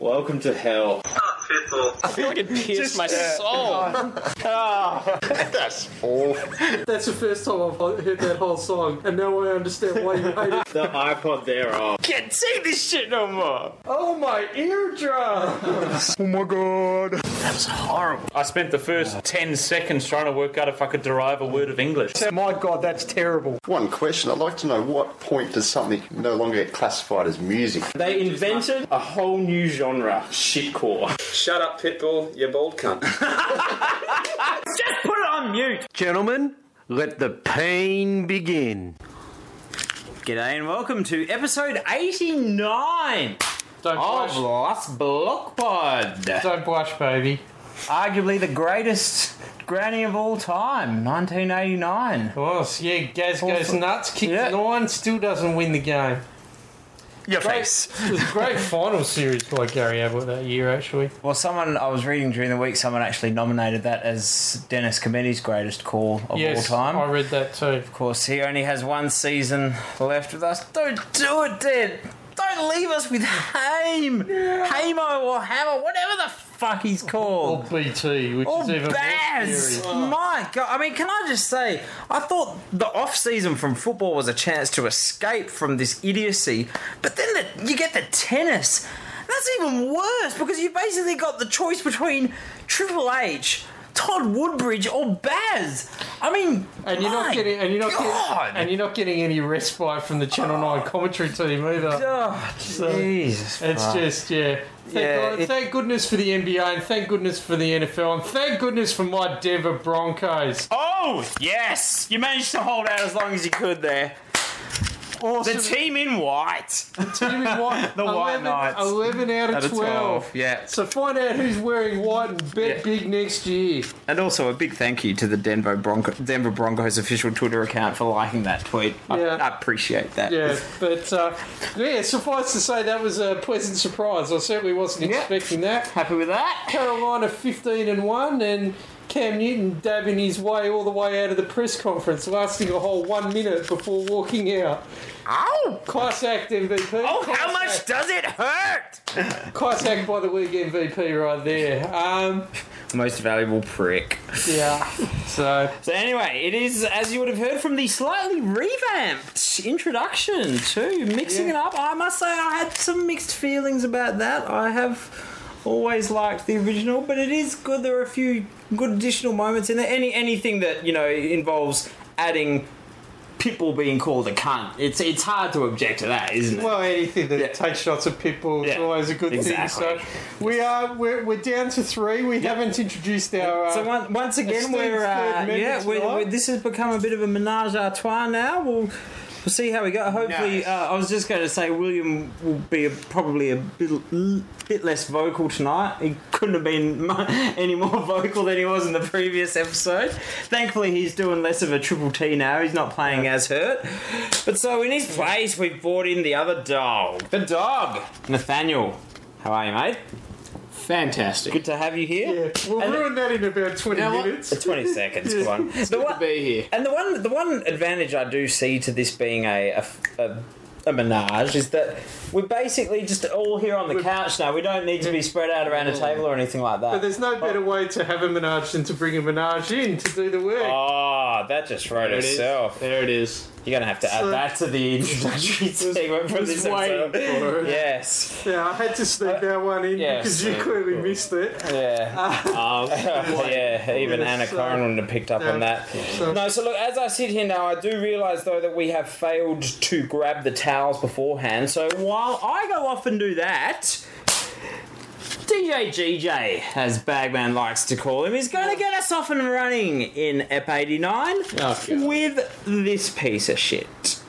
Welcome to hell. I feel like it pierced my uh, soul. That's awful. That's the first time I've heard that whole song, and now I understand why you hate it. The iPod there off. Can't see this shit no more. Oh my eardrum! Oh my god. That was horrible. I spent the first 10 seconds trying to work out if I could derive a word of English. My god, that's terrible. One question. I'd like to know what point does something no longer get classified as music? They invented a whole new genre, shitcore. Shut up, Pitbull, you bald cunt. Just put it on mute. Gentlemen, let the pain begin. G'day and welcome to episode 89 Don't of blush. Lost Block Pod. Don't blush, baby. Arguably the greatest granny of all time, 1989. Was yeah, Gaz goes nuts, kicks Yeah. nine, still doesn't win the game. Your Great, face. it was a great final series by Gary Ablett that year, actually. Well, someone I was reading during the week, someone actually nominated that as Dennis Cometti's greatest call of yes, all time. I read that too. Of course, he only has one season left with us. Don't do it, Dad. Don't leave us with Haim, Hamo or Hammer, whatever the fuck he's called. Or. BT, which Or is even Baz! more. My God! I mean, can I just say, I thought the off season from football was a chance to escape from this idiocy, but then the, you get the tennis. That's even worse because you basically got the choice between Triple H, Todd Woodbridge, or Baz. I mean, And you're my not getting, and you're not God. getting, and you're not getting any respite from the Channel oh. Nine commentary team either. Oh, Jesus. It's fuck. just yeah. Thank, Yeah, God, it- thank goodness for the NBA and thank goodness for the NFL and thank goodness for my Denver Broncos. Oh, yes! You managed to hold out as long as you could there. Awesome. The team in white. The team in white. The White Knights. 11 out of, Out of 12. 12, yeah. So find out who's wearing white and bet Yeah. big next year. And also a big thank you to the Denver, Bronco, Denver Broncos official Twitter account for liking that tweet. I, Yeah. I appreciate that. Yeah, but uh, yeah, suffice to say that was a pleasant surprise. I certainly wasn't Yeah. expecting that. Happy with that? Carolina 15 and 1 and Cam Newton dabbing his way all the way out of the press conference, lasting a whole one minute before walking out. Ow! Class act MVP. Oh, Class how much act. does it hurt? Class act by the league MVP right there. Um, Most valuable prick. yeah. So So anyway, it is as you would have heard from the slightly revamped introduction to mixing Yeah. it up. I must say I had some mixed feelings about that. I have always liked the original, but it is good. There are a few good additional moments in there. Any anything that you know involves adding people being called a cunt. It's it's hard to object to that, isn't it? well, anything that Yeah. takes shots at people is Yeah, always a good exactly. thing. So we are we're, we're down to three. We haven't introduced our. Uh, So one, once again, we're uh, yeah, we tonight. we this has become a bit of a menage a trois now. We'll we'll see how we go. Hopefully, Nice. uh, I was just going to say William will be a, probably a bit, bit less vocal tonight. He couldn't have been mu- any more vocal than he was in the previous episode. Thankfully, he's doing less of a triple T now. He's not playing as hurt. But so in his place, we've brought in the other dog, the dog, Nathaniel. How are you, mate? Fantastic. Good to have you here. yeah, we'll And- ruin that in about twenty know what? minutes. 20 seconds, come on. The Good one- to be here. And the one, the one advantage I do see to this being a a, a, a menage is that we're basically just all here on the couch now. We don't need to be spread out around a table or anything like that. But there's no better way to have a menage than to bring a menage in to do the work. Oh, that just wrote There it is. itself. There it is. You're gonna have to add So- that to the introductory segment for this episode. for. Yes. Yeah, I had to sneak that one in yes. because you clearly missed it. Yeah. Um, yeah, even Anna so- Cohen wouldn't have picked up on that. So- No, so look, as I sit here now, I do realise though that we have failed to grab the towels beforehand. So while I go off and do that, DJ GJ, as Bagman likes to call him, is going to get us off and running in EP 89 Oh, with this piece of shit.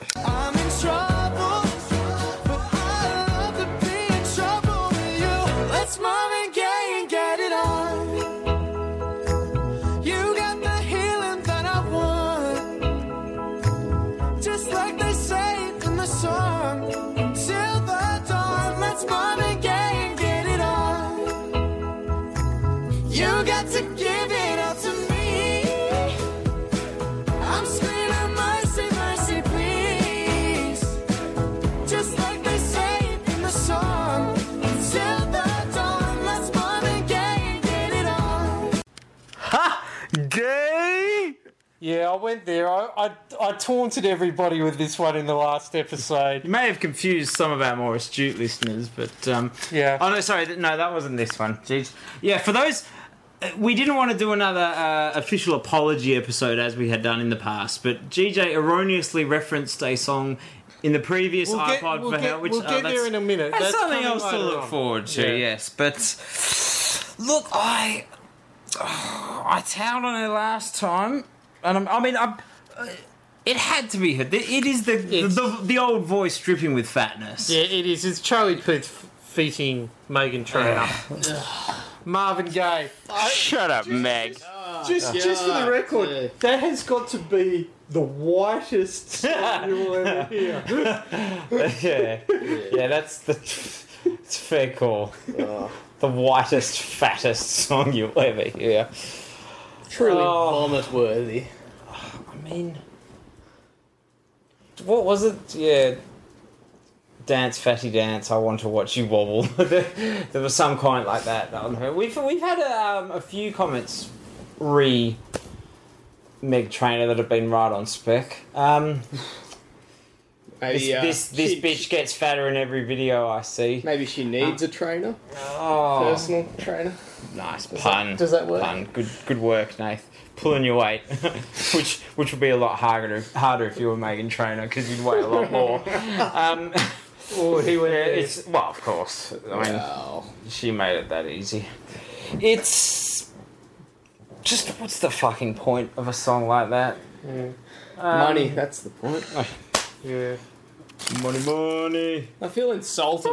Yeah, I went there. I, I, I taunted everybody with this one in the last episode. You may have confused some of our more astute listeners, but um, Yeah. Oh no, sorry, no, that wasn't this one. Jeez. Yeah, for those, uh, we didn't want to do another uh, official apology episode as we had done in the past, but GJ erroneously referenced a song in the previous We'll get, iPod we'll for get, Hell, which we'll uh, get that's, there in a minute. that's, something else to look on. forward to. Yeah. Yes, but look, I I towered on it last time, and I'm, I mean, I. It had to be her. It is the, It's- the the old voice dripping with fatness. Yeah, it is. It's Charlie Puth feating Meghan Trainor. Marvin Gaye. Shut up, Meg. Just, just for the record, that has got to be the whitest song you'll ever hear. yeah, yeah, that's the it's a fair call. Oh. The whitest, fattest song you'll ever hear. Truly Oh. vomit worthy. I mean, what was it? Yeah, dance, fatty dance. I want to watch you wobble. there was some comment like that on her. We've we've had um, a few comments re Meg Trainor that have been right on spec. Um, Maybe, this uh, this, this she- bitch gets fatter in every video I see. Maybe she needs a trainer, Oh, personal trainer. Nice Does pun. That, does that work? Pun. Good good work, Nath. Pulling your weight, which which would be a lot harder harder if you were Meghan Trainor because you'd weigh a lot more. Um, he went yeah, it's well, of course. I mean, Wow. she made it that easy. It's just what's the fucking point of a song like that? Um, Money, that's the point. Yeah. money, money. I feel insulted.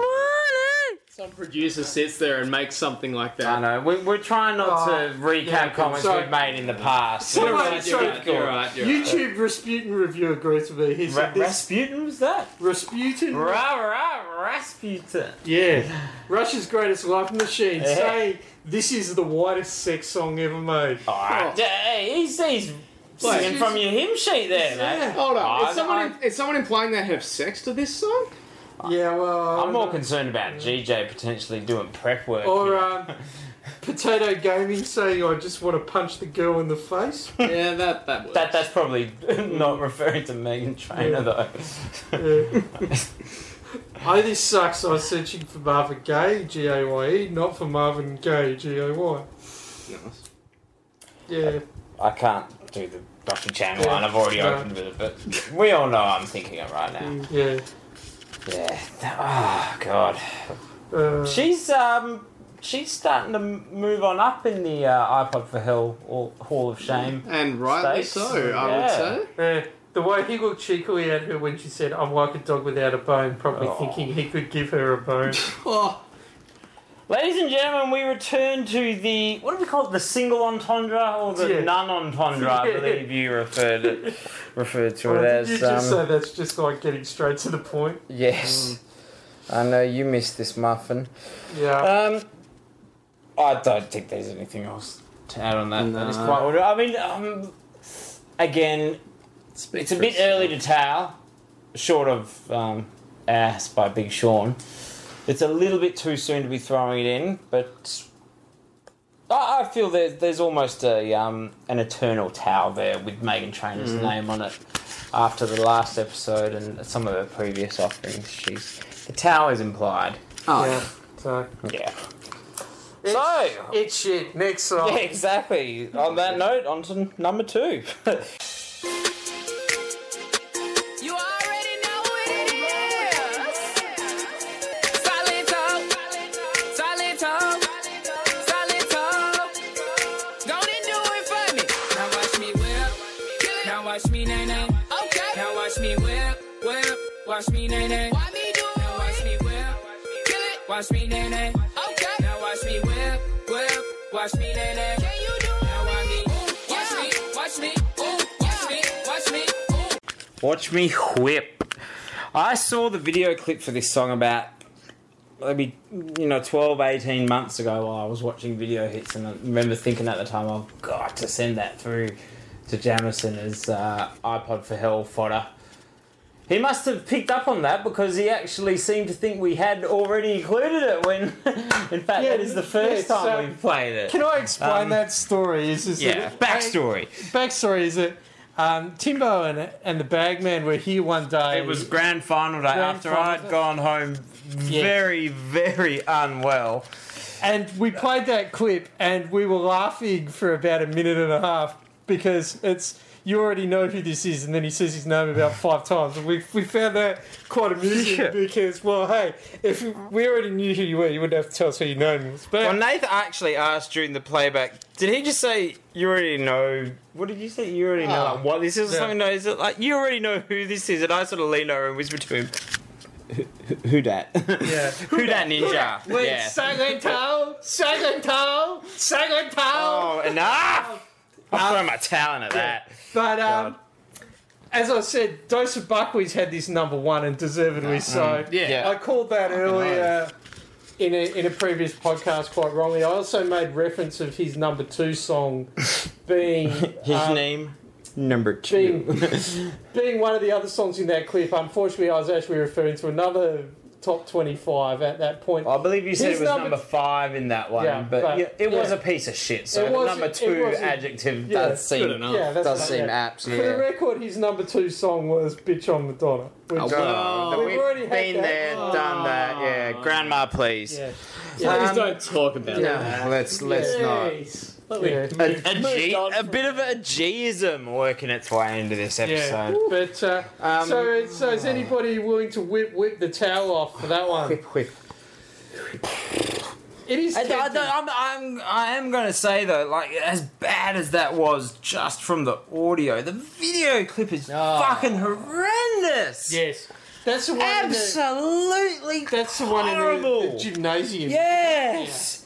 Some producer sits there and makes something like that. I know. We, we're trying not Oh, to recap yeah, comments sorry. we've made in the past. You're right, you're right. You're right, you're right. YouTube Rasputin review agrees with me. He Ra- said this Rasputin was that? Rasputin. Rah, rah, Rasputin. Yeah, Russia's greatest life machine Yeah. say this is the whitest sex song ever made. Alright. Oh. Hey, he's, he's Wait. singing from your hymn sheet there, Yeah. mate. Hold Oh, on. Is someone, I- is someone implying they have sex to this song? Yeah, well, I I'm more know. concerned about GJ potentially doing prep work. Or here. um, Potato Gaming saying, "I just want to punch the girl in the face." yeah, that that works. that that's probably not referring to Meghan Trainor though. Yeah. oh, this sucks. I was searching for Marvin Gaye, G A Y E, not for Marvin Gaye, G A Y. Nice. Yeah, I can't do the Buffy channel Yeah. one. I've already No. opened with it, but we all know I'm thinking it right now. yeah. Yeah. Oh god. Uh, She's um she's starting to move on up in the uh, iPod for Hell or Hall of Shame. And rightly States. so, I Yeah. would say. yeah. The way he looked cheekily at her when she said, "I'm like a dog without a bone," probably Oh. thinking he could give her a bone. Oh, Ladies and gentlemen, we return to the what do we call it? The single entendre or the Yeah. non entendre? I believe you referred it, referred to Or it as. you just um, say that's just like getting straight to the point? yes, I know you missed this muffin. Yeah. Um, I don't think there's anything else to add on that. That is quite. what- I mean, um, again, it's a bit early to tell. Short of um, ass by Big Sean, it's a little bit too soon to be throwing it in. But I, I feel there's there's almost a um, an eternal towel there with Meghan Trainor's name on it. After the last episode and some of her previous offerings, she's the towel is implied. Oh, yeah. So Yeah. So, it's shit. Next song. yeah, exactly. On that note, on to number two. Watch me nay nay. Why me do it? Now watch me whip. Kill it. Watch me nay nay. Okay. Now watch me whip, whip. Watch me nay nay. Can you do it? Now watch me. Watch me. Watch me. Ooh. Watch me. Watch me. Ooh. Watch me whip. I saw the video clip for this song about maybe, you know, 12, 18 months ago while I was watching video hits, and I remember thinking at the time, I've got to send that through to Jamison as uh, iPod for Hell fodder. He must have picked up on that because he actually seemed to think we had already included it when, in fact, Yeah, that is the first yeah, time so- we've played it. Can I explain Um, that story? Is, is yeah, that- backstory. backstory is that Um, Timbo and and the Bagman were here one day. It was grand final day Grand after final I'd gone home very, very unwell. And we played that clip, and we were laughing for about a minute and a half because it's you already know who this is, and then he says his name about five times, and we we found that quite amusing Yeah. because well, hey, if we already knew who you were, you wouldn't have to tell us who your name was. But Well, Nathan actually asked during the playback, did he just say, you already know, what did you say? You already know Oh. like, what this is or Yeah. something? No, is it like, you already know who this is? And I sort of lean over and whisper to him, "Who- who dat? yeah, who dat ninja? Wait, yeah. second toe, second toe, second toe. Oh, enough! I'll throw my talent at that. But um, as I said, Dose of Buckley had this number one, and deservedly so. Yeah. I called that earlier in a, in a previous podcast quite wrongly. I also made reference of his number two song being His um, name, number two. being being one of the other songs in that clip. Unfortunately, I was actually referring to another top twenty-five at that point. I believe you said His it was number- number, five in that one, Yeah, but, but- yeah, it was a piece of shit. So was- number two was adjective yeah, does seem enough. yeah, that's does seem yeah. apt. For the record, his number two song was "Bitch I'm Madonna." Which, Oh, wow. Oh, We've we've already had been that. there, done that. Yeah, grandma, please. yeah. Please Um, don't talk about No, that. let's let's not. Yes. Yeah. A, a, Moved G, on a from- bit of a G-ism working its way into this Yeah, episode. but uh, Um, so so is anybody willing to whip whip the towel off for that one? Whip, whip. It is. I, I. I'm, I'm, I am going to say though, like as bad as that was just from the audio, the video clip is fucking horrendous. yes, that's the one. in the- Absolutely, that's the one in the, the gymnasium. Yes.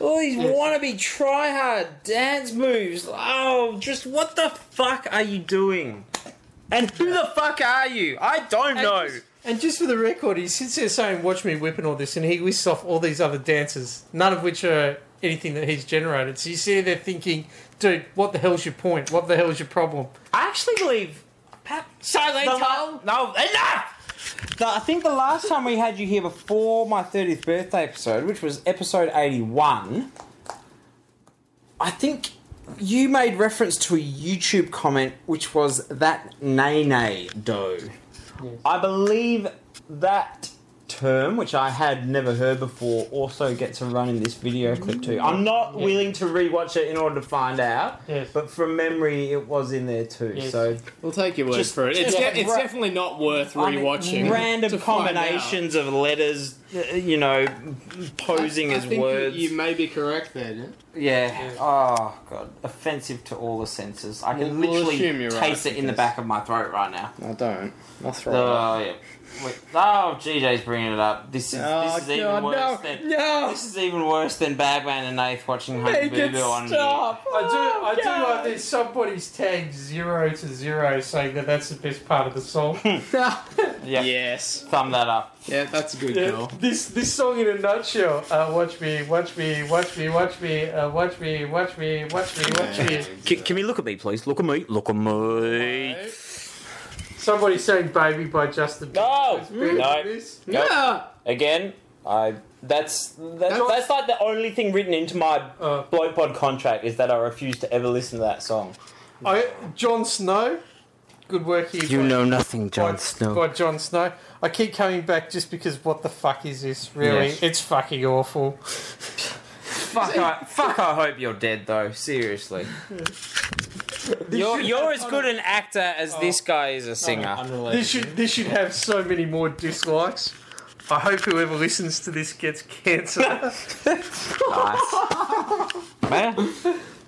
Oh, all these Yes. wannabe try hard dance moves. Oh, just what the fuck are you doing? And who the fuck are you? I don't And know. just- And just for the record, he sits there saying, "Watch me whipping all this," and he lists off all these other dances, none of which are anything that he's generated. So you see there thinking, "Dude, what the hell's your point? What the hell's your problem?" I actually believe. Pat, Silent la- no, enough! The, I think the last time we had you here before my 30th birthday episode, which was episode 81, I think you made reference to a YouTube comment which was that nay nay dough. I believe that term, which I had never heard before, also gets a run in this video clip too. I'm not willing to rewatch it in order to find out, Yes. but from memory, it was in there too. Yes. So We'll take your word Just- for it. It's, just de- it's ra- definitely not worth I mean, rewatching. random to find out. combinations of letters, uh, you know, posing I as think words. You may be correct there. Dan. Yeah. Oh god, offensive to all the senses. I can We'll- we'll literally taste right, it in the back of my throat right now. I don't. I'll throw Oh yeah. Wait. Oh, GJ's bringing it up. This is Oh, this is even God, worse no, than no. this is even worse than Bagman and Nath watching Honey Make Boo it Boo on stop. I do. I do God. like this. Somebody's tagged zero to zero, saying that that's the best part of the song. Yeah. Yes. Thumb that up. Yeah, that's a good Yeah, call. this this song in a nutshell. Uh, watch me, watch me, watch me, watch me, uh, watch me, watch me, watch me, watch me. Can, can we look at me, please? Look at me. Look at me. Somebody saying "Baby" by Justin. No. Bieber. No. This? Yeah. Again, I that's that's, That's- that's like the only thing written into my Uh, Blow Pod contract is that I refuse to ever listen to that song. I, Jon Snow. Good work here. You by- know nothing, Jon by, Snow. by Jon Snow. I keep coming back just because what the fuck is this? Really, Yes. it's fucking awful. Fuck, I, fuck! I hope you're dead, though. Seriously, you're you're as good an actor as this guy is a singer. This should this should have so many more dislikes. I hope whoever listens to this gets cancer. Nice. Man,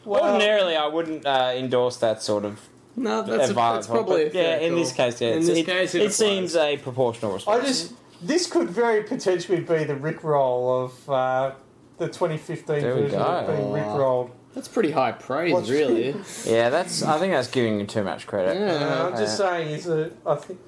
ordinarily I wouldn't uh, endorse that sort of No, that's, a, advice. that's probably a but yeah. fair In call. this case, yeah, In it's- this it, case, it, it applies. seems a proportional I response. just this could very potentially be the Rick roll of uh, the 2015 There we version of go. being Rick rolled. That's pretty high praise, What's- really. yeah, that's. I think that's giving you too much credit. Yeah. Uh, I'm just saying, is a I think.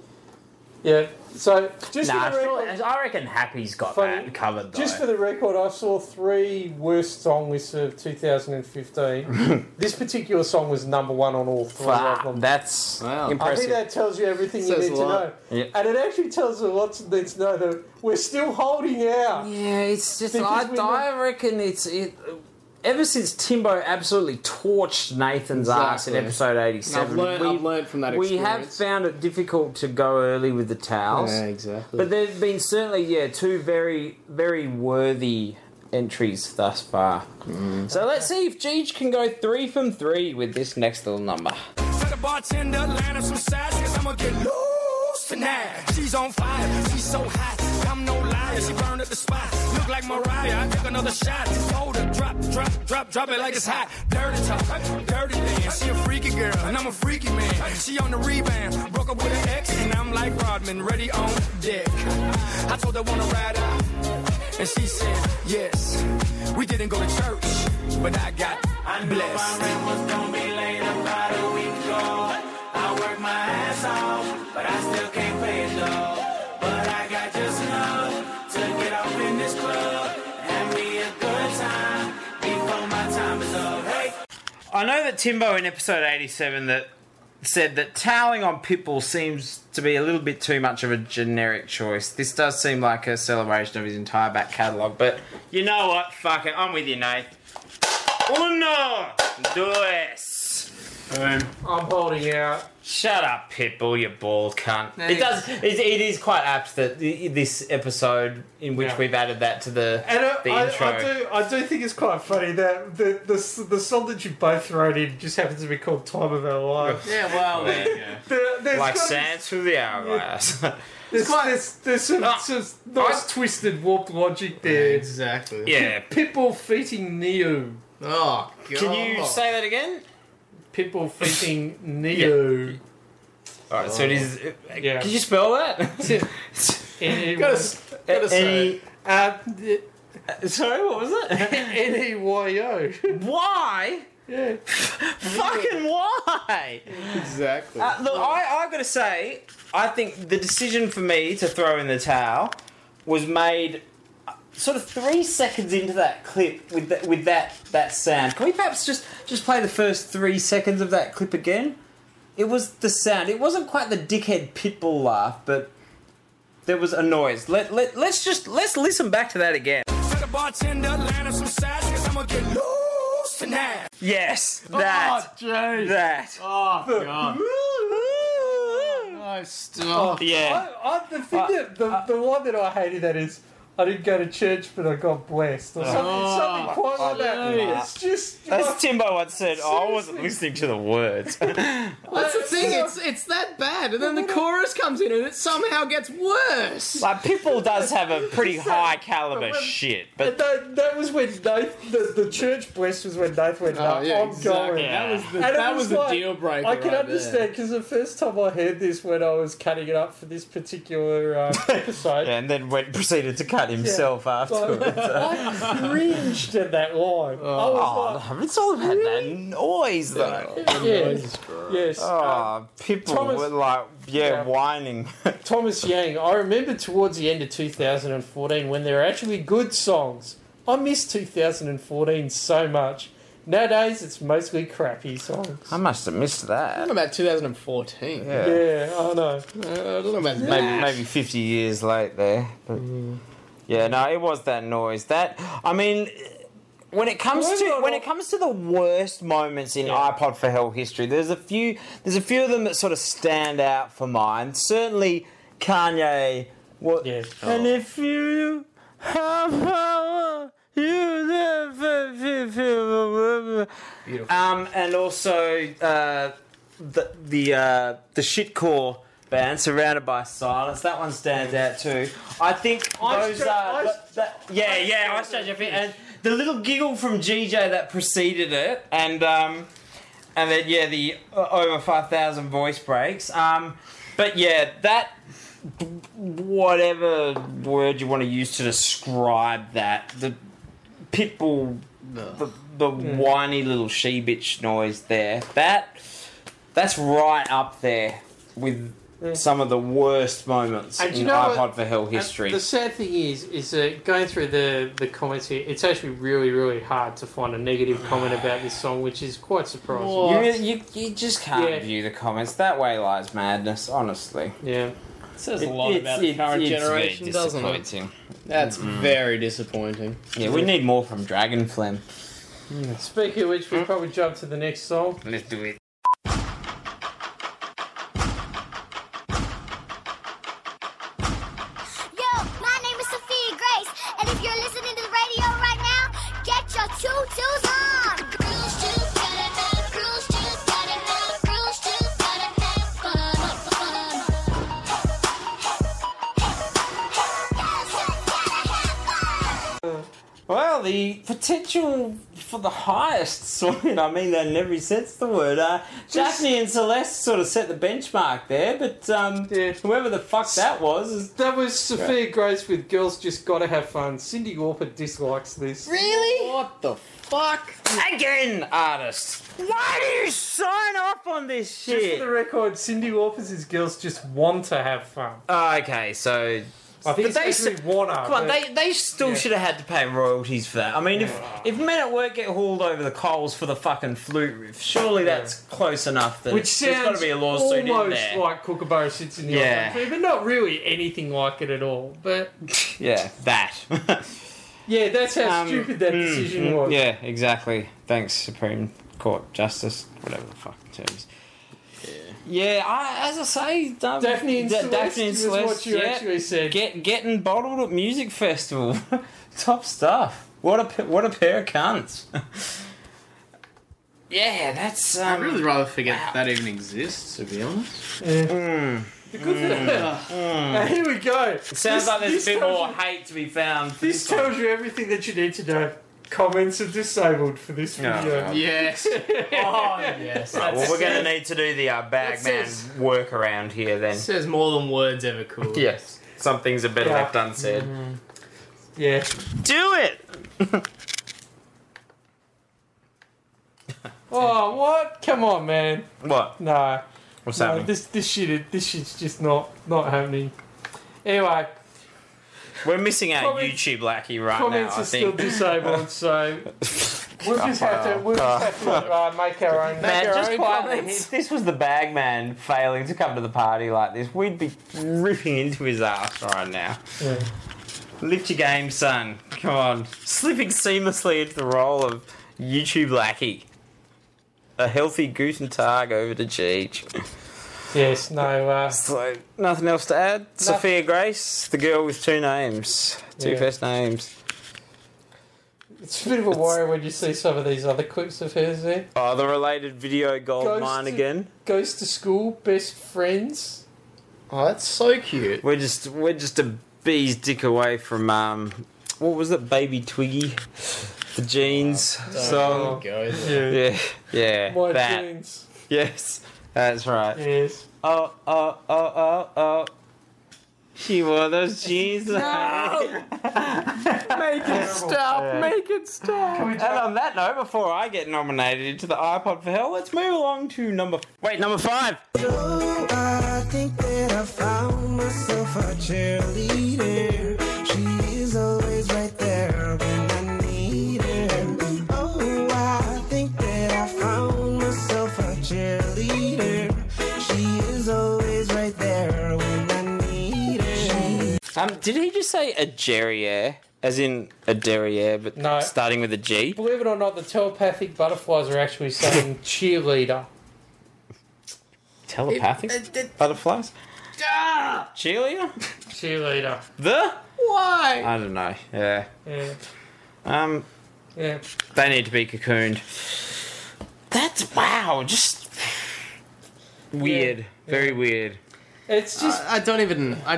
Yeah. So just Nah, for the sure, record, I reckon Happy's got Funny. that covered though. just for the record, I saw three worst song lists of 2015. this particular song was number one on all three of Fuck, them. that's Wow. I I think that tells you everything you Says need a to lot. know. Yeah. And it actually tells you lots of need to know that we're still holding out. Yeah, it's just Because I, we I reckon it's it. Ever since Timbo absolutely torched Nathan's ass in Exactly. episode I've eighty-seven, learned, we, I've learned from that we have found it difficult to go early with the towels. Yeah, exactly. But there've been certainly, yeah, two very, very worthy entries thus far. Mm. So let's see if Jeej can go three from three with this next little number. Tell the bartender, line some sides, cause I'ma get loose tonight. She's on fire, she's so hot. I'm no liar, she burned up the spot. Look like Mariah, I took another shot. Hold her, drop, drop, drop, drop it like it's hot. Dirty talk, dirty dance. She a freaky girl, and I'm a freaky man. She on the rebound, broke up with an ex, and I'm like Rodman, ready on deck. I told her wanna ride out, and she said yes. We didn't go to church, but I got blessed. I know that Timbo in episode 87 that said that toweling on Pitbull seems to be a little bit too much of a generic choice. This does seem like a celebration of his entire back catalogue, but you know what? Fuck it. I'm with you, Nate. Uno, dos. I'm holding out. Shut up, Pitbull, you bald cunt. It does. It, it is quite apt that i- this episode in which Yeah. we've added that to the And I, the I, intro. I do, I do think it's quite funny that the, the the song that you both wrote in just happens to be called "Time of Our Lives." yeah, well, Yeah. There- there's like gotta be- sand through the hourglass. There's, there's, there's some, Ah, some nice twisted warped logic there. exactly. yeah. Pitbull feating Ne-Yo. Oh, God. Can you say that again? Pitbull feating Ne-Yo. Alright, so it is. Yeah. Can you spell that? N- Gotta, s- gotta say. uh, Sorry, what was it? N E Y O. Why? Yeah. Fucking why? Exactly. Uh, look, I, I gotta say, I think the decision for me to throw in the towel was made uh, sort of three seconds into that clip with that with that that sound. Can we perhaps just just play the first three seconds of that clip again? It was the sound. It wasn't quite the dickhead pitbull laugh, but there was a noise. Let let let's just let's listen back to that again. Tell the bartender, line up some sides, cause I'ma get loose tonight. Yes, oh, that Oh, jeez. that. Oh, God. Oh, stop. Yeah. I, I, the thing that, the, the one that I hated that is I didn't go to church, but I got blessed, or something, something quite like that. jeez. It's just As Timbo once said, "Oh, I wasn't listening to the words. That's the thing. It's it's that bad, and then the chorus comes in, and it somehow gets worse. like Pitbull does have a pretty high caliber But- shit, But but that, that was when Nath, the, the church blessed was when Nath went, no, Oh, yeah, I'm exactly. going. That was the, And that was the like- deal breaker. I can right understand because the first time I heard this when I was cutting it up for this particular um, episode, yeah, and then went proceeded to cut himself like, afterwards. I cringed at that line. I Oh, was no, it's all about that noise, though. like, yeah, yes. um, Oh, people Thomas- were like, yeah, Yeah. whining. Thomas Yang, I remember towards the end of 2014 when there were actually good songs. I miss 2014 so much. Nowadays, it's mostly crappy songs. I must have missed I don't that. know about 2014. Yeah. Yeah, I know. Uh, I don't know about Maybe that. maybe fifty years late there. But yeah, no, it was that noise. That I mean. When it comes to when it comes to the worst moments in Yeah. iPod for Hell history, there's a few there's a few of them that sort of stand out for mine. Certainly Kanye. What? Yeah. And if you have power, you never feel. Um, and also uh, the the uh, the shitcore band, Surrounded by Silence. That one stands out too. I think I those are. I- th- that- yeah, yeah, I Stranger Things, and the little giggle from GJ that preceded it, and um, and then yeah, the uh, over five thousand voice breaks. Um, but yeah, that whatever word you want to use to describe that the pitbull the, the whiny little she bitch noise there that that's right up there with some of the worst moments And in you what? iPod for Hell history. The sad thing is, is that going through the, the comments here, it's actually really, really hard to find a negative comment about this song, which is quite surprising. You, really- you, you just can't Yeah. view the comments. That way lies madness, honestly. Yeah. says a lot it's- about the current it's very generation, doesn't it? disappointing. That's very disappointing. Yeah, we need more from Dragon Flem. Speaking of which, we'll probably jump to the next song. Let's do it. Well, the potential for the highest swing, I mean that in every sense of the word. Uh, Daphne and Celeste sort of set the benchmark there, but um, Yeah. whoever the fuck that was is That was Sophia Grace with Girls Just Gotta Have Fun. Cyndi Lauper dislikes this. really What the fuck? again artist. Why do you sign off on this shit? Just for the record, Cyndi Lauper's is Girls Just Want to Have Fun. Oh, okay, so I think But they wanna. Come on, they, they still Yeah. should have had to pay royalties for that. I mean, if if men at work get hauled over the coals for the fucking flute riff, surely that's close enough that Which there's got sounds to be a lawsuit almost in there. like Kookaburra sits in the Yeah. yeah. but not really anything like it at all. But yeah, that. yeah, that's how Um, stupid that mm, decision mm, was. Yeah, exactly. Thanks, Supreme Court Justice, whatever the fuck is. Yeah, I, as I say, um, Daphne and Da- Celeste Daphne and was Celeste, what you yeah, actually said. Get getting bottled at music festival, top stuff. What a what a pair of cunts. yeah, that's. Um, I'd really rather forget that even exists, to be honest. Yeah. The good thing- Now, here we go. Sounds This- like there's a bit more you- hate to be found. This this tells you everything that you need to know. Comments are disabled for this No, video. no. Yes. oh, yes. Right, well, we're going to need to do the uh, bag That man says- work around here then. says more than words ever could. Yes, some things are better Yeah. left unsaid. Yeah. Do it. Oh, what? Come on, man. What? No. What's no, happening? this this shit this shit's just not not happening. Anyway, We're missing our Comments- YouTube lackey right comments now. I are still think. disabled, so we'll just have to we'll just have to uh, make our own. Man, make our just own quietly, comments. if this was the bag man failing to come to the party like this, we'd be ripping into his ass right now. Yeah. Lift your game, son. Come on. Slipping seamlessly into the role of YouTube lackey. A healthy Guten Tag over to Cheech. Yes, no. Uh, So, nothing else to add? Sophia Grace, the girl with two names. Two Yeah. first names. it's a bit of a worry when you see some of these other clips of hers there. Oh, the related video gold Goes mine to- again. Goes to school, best friends. Oh, that's so cute. We're just we're just a bee's dick away from um what was it, Baby Twiggy? The jeans Oh, song. go. Yeah. Yeah, yeah. My that. jeans. Yes. That's right. Yes. Oh oh oh oh oh She wore those jeans. no! Make it stop. Make it stop. And on that note, before I get nominated into the iPod for Hell, let's move along to number. Wait, number five. I think that I found myself a cheerleader. Did he just say a derriere, as in a derriere, but No. starting with a G? Believe it or not, the telepathic butterflies are actually saying cheerleader. Telepathic butterflies. Cheerleader. Cheerleader. The. Why? I don't know. Yeah. Yeah. Um, Yeah. they need to be cocooned. That's wow. Just weird. Very weird. It's just I, I don't even. I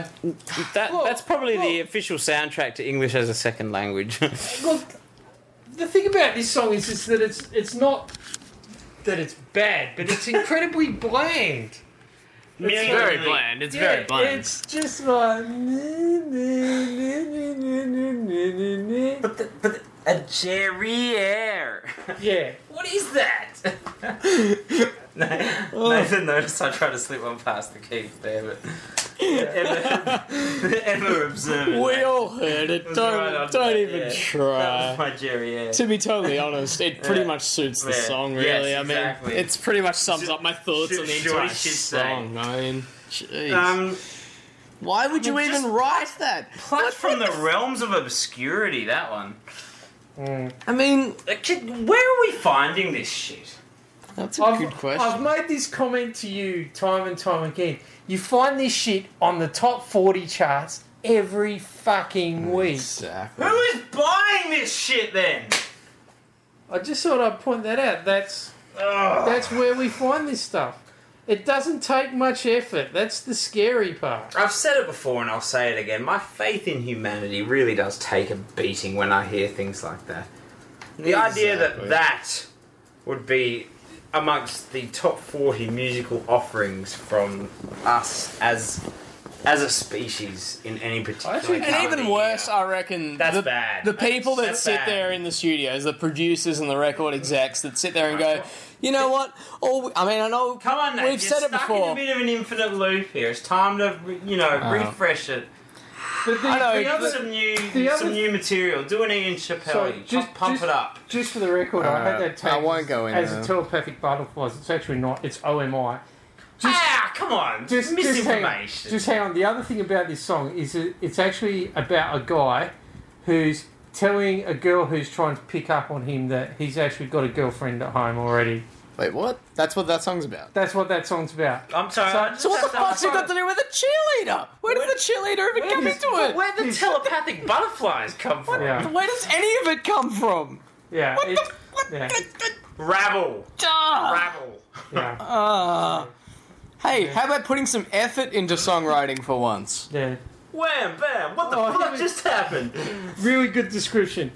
That Well, that's probably the well- official soundtrack to English as a second language. look. The thing about this song is, is that it's it's not that it's bad, but it's incredibly bland. it's very bland. It's very bland. It's just like. but the, but a derriere. Yeah. What is that? Nathan noticed I tried to slip one past the keys there, but ever, ever observant. We all heard it. was Don't right don't even yeah. That try. was my derriere. To be totally honest, it pretty Yeah. much suits the Yeah. song. Yes, Really, I exactly. mean, it's pretty much sums Should- up my thoughts should- on the should entire we should say. song. I mean, jeez. Um, why would you I mean, even write that? plucked from the realms of obscurity. That one. Mm. I mean, uh, Where are we finding this shit? that's a I've, good question. I've made this comment to you time and time again. You find this shit on the top 40 charts every fucking week. exactly. Who is buying this shit then? I just thought I'd point that out. That's that's where we find this stuff. It doesn't take much effort. That's the scary part. I've said it before and I'll say it again. My faith in humanity really does take a beating when I hear things like that. The idea that that would be amongst the top 40 musical offerings from us as as a species in any particular think- And even worse. I reckon That's the, bad. the people that That's sit bad. there in the studios, the producers and the record execs that sit there and go, you know what? All I mean, I know. Come on, Nate. We've you're said it stuck in before. a bit of an infinite loop here. It's time to, you know, Oh. refresh it. But the, I know, the Bring up other- some new, the other- some new material. Do an Ian Chappell. So, pump, just- pump just- it up. just for the record, I had uh, that I won't go in as there. a telepathic butterflies. It's actually not. It's OMI. Just, ah, come on. just, just hang, on, misinformation. just hang on. The other thing about this song is that it's actually about a guy who's telling a girl who's trying to pick up on him that he's actually got a girlfriend at home already. Wait, what? That's what that song's about. That's what that song's about. I'm sorry. So- I So what the have fuck's it got to do with a cheerleader? Where did the cheerleader even come into it? Where the telepathic butterflies come from? Yeah, Where does any of it come from? yeah, What it, the? What? yeah, Rabble. Ah. Rabble. yeah, Ah. Hey, how about putting some effort into songwriting for once? yeah. Wham, bam. What the Oh, fuck he- just happened? Really good description.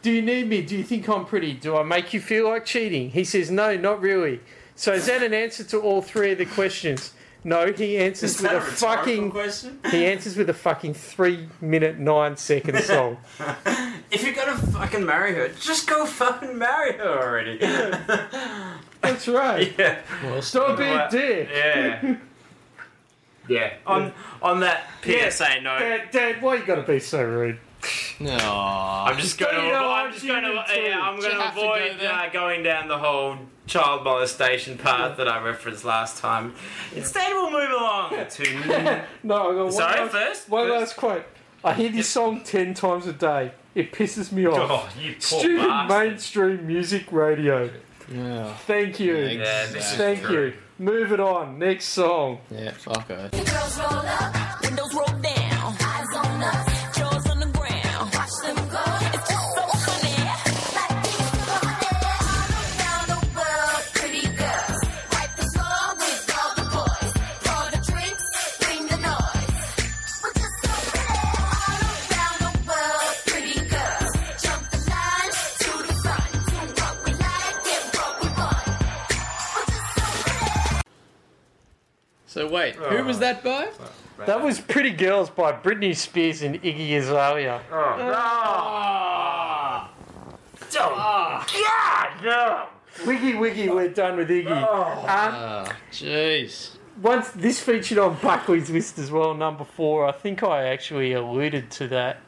Do you need me? Do you think I'm pretty? Do I make you feel like cheating? He says, No, not really. So is that an answer to all three of the questions? No, he answers Is with a a fucking. question? He answers with a fucking three minute nine second song. If you're gonna fucking marry her, just go fucking marry her already. That's right. yeah. Well, Stop being a dick. Yeah. Yeah. On on that PSA note, Dad, Dad, why you gotta be so rude? No. I'm just going to. You know, I'm I'm just going to. Yeah, I'm going to have go avoid there? uh, going down the whole child molestation path that I referenced last time. Instead, we'll move along to. No, I got one Sorry, last, first? One First? last quote. I hear this song ten times a day. It pisses me off. Oh, you poor Stupid bastard. mainstream music radio. Yeah. Thank you. Yeah, Thank you. Move it on. Next song. Yeah, fuck her. Was that by? That was Pretty Girls by Britney Spears and Iggy Azalea. Ah. Don't. God, no. Wiggy Wiggy, we're done with Iggy. Um, Ah, jeez. once this featured on Buckley's list as well, number four. I think I actually alluded to that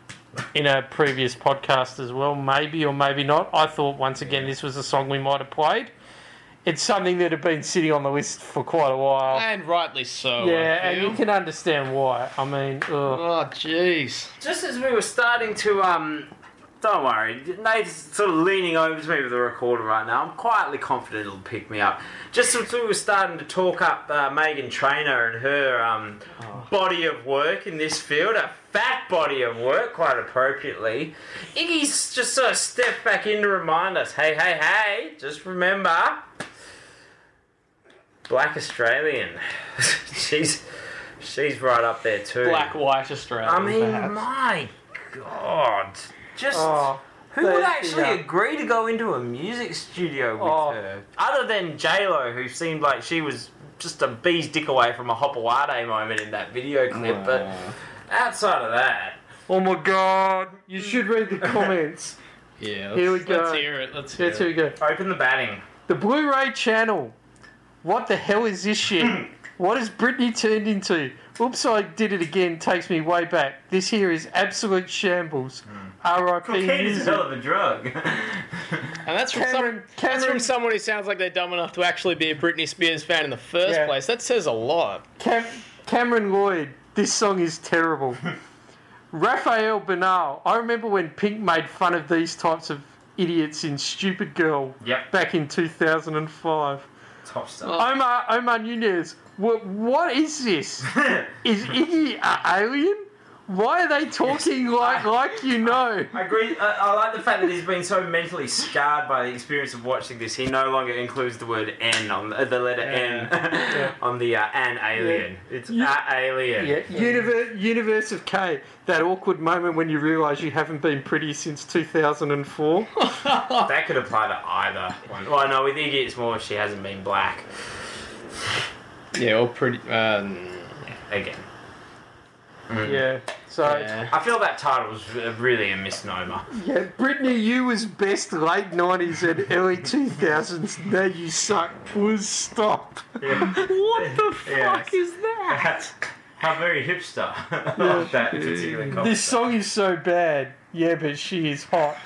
in a previous podcast as well, maybe or maybe not. I thought once again this was a song we might have played. It's something that had been sitting on the list for quite a while. And rightly so. yeah, I and you can understand why. I mean, ugh. Oh, jeez. Just as we were starting to, um, don't worry, Nate's sort of leaning over to me with the recorder right now. I'm quietly confident it'll pick me up. Just as we were starting to talk up uh, Meghan Trainor and her um, body of work in this field, a fat body of work, quite appropriately. Iggy's just sort of stepped back in to remind us, hey, hey, hey, just remember, Black Australian. she's she's right up there too. Black white Australia. I mean, perhaps. my God. Just Oh, who would actually yeah. agree to go into a music studio with Oh. her? Other than J-Lo, who seemed like she was just a bee's dick away from a Hopawade moment in that video clip. But outside of that, Oh my god! You hmm. should read the comments. Yeah, let's, Here we go. Let's hear it. Let's hear That's here it. we go. open the batting. The Blu-ray channel. What the hell is this shit? what has Britney turned into? Oops, I did it again. Takes me way back. This here is absolute shambles. Hmm. R.I.P. Cocaine is a music. hell of a drug. And that's from, Cameron- some, that's Cameron- from someone who sounds like they're dumb enough to actually be a Britney Spears fan in the first Yeah. place. That says a lot. Cam- Cameron Lloyd. This song is terrible. Raphael Bernal. I remember when Pink made fun of these types of idiots in Stupid Girl Yep. back in 2005. Stuff. Oh. Omar Omar Nunez. What, what is this? is Iggy an alien? Why are they talking like like you know? I agree. I, I like the fact that he's been so mentally scarred by the experience of watching this. He no longer includes the word "n" on the, the letter "n" on the uh, "an alien." It's Yeah. "a alien." Yeah, universe, universe of K. That awkward moment when you realise you haven't been pretty since 2004. That could apply to either one. Well, no, with Iggy, it's more she hasn't been black Yeah, or pretty. Um, again. Yeah. So yeah. I feel that title was uh, really a misnomer. yeah, Brittany, you was best late 90s and early 2000s. Now you suck. Was stop. Yeah. What the Yeah. fuck is that? That's how very hipster of that particular concept. This song is so bad. Yeah, but she is hot.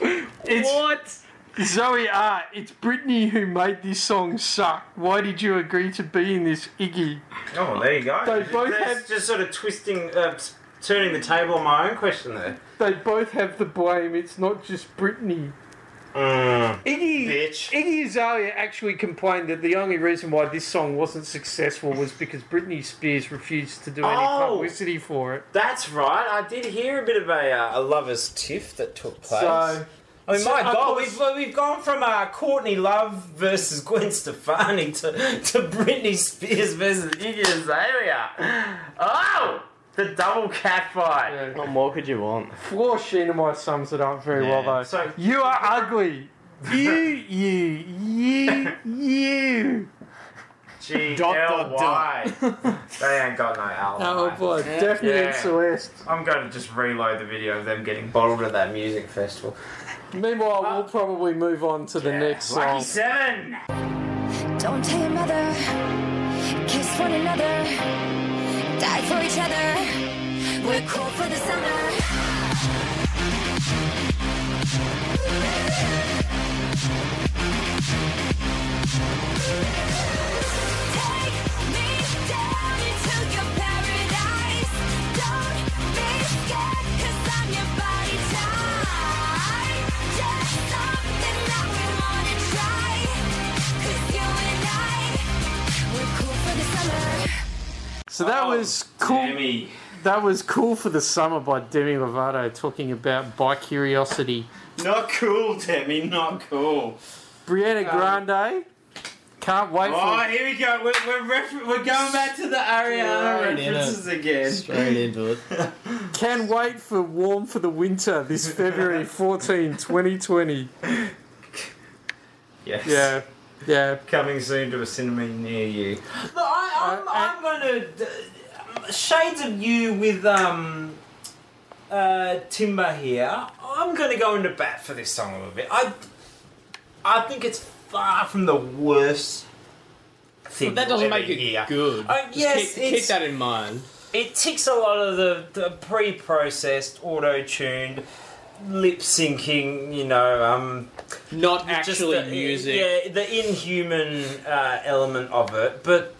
it's What? Zoe R. It's Britney who made this song suck. Why did you agree to be in this Iggy? Oh, there you go. They both That's have- just sort of twisting, uh, turning the table on my own question there. They both have the blame. It's not just Britney. Mm. Iggy, Bitch. Iggy Azalea actually complained that the only reason why this song wasn't successful was because Britney Spears refused to do any Oh. publicity for it. That's right. I did hear a bit of a, uh, a lovers' tiff that took place. So, I mean, So, my God, course- we've, we've gone from uh, Courtney Love versus Gwen Stefani to, to Britney Spears versus Iggy Azalea. Oh, the double catfight. yeah. What more could you want? Floor Sheenamite sums it up very well, though. So You are ugly. You, you, you, you. G Dot, L dot, Y. They ain't got no Oh alibi. boy, Daphne Yeah. and Celeste. I'm going to just reload the video of them getting bottled at that music festival. Meanwhile, we'll probably move on to the next Lucky song. Seven. Don't tell your mother. Kiss one another. Die for each other. We're cool for the summer. So that um, was cool. Demi. That was cool for the summer by Demi Lovato talking about bi curiosity. Not cool, Demi. Not cool. Brianna um, Grande. Can't wait Oh, for. here we go. We're, we're, refer- we're going back to the Ariana Straight in references again. Straight into it. Can wait for warm for the winter this February 14, 2020. Yes. Yeah, yeah. Coming soon to a cinema near you. Look, I, I'm, I'm going to shades of you with um uh, Timber here. I'm going to go into bat for this song a little bit. I I think it's far from the worst thing. But that doesn't make it hear. good. Uh, yes, keep, keep that in mind. It ticks a lot of the, the pre-processed, auto-tuned, lip syncing. You know, um, Not actually the, music. Yeah, the inhuman uh, element of it, but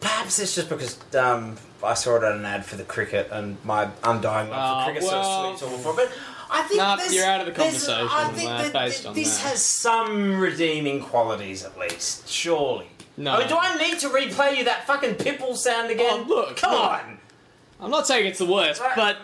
perhaps it's just because um, I saw it on an ad for the cricket and my undying love for cricket well- sort of sweeps all for it. But I think Nah, you're out of the conversation I think that, based on this that. has some redeeming qualities at least, surely. No. I mean, do I need to replay you that fucking Pipple sound again? Oh, look, come look. on. I'm not saying it's the worst, but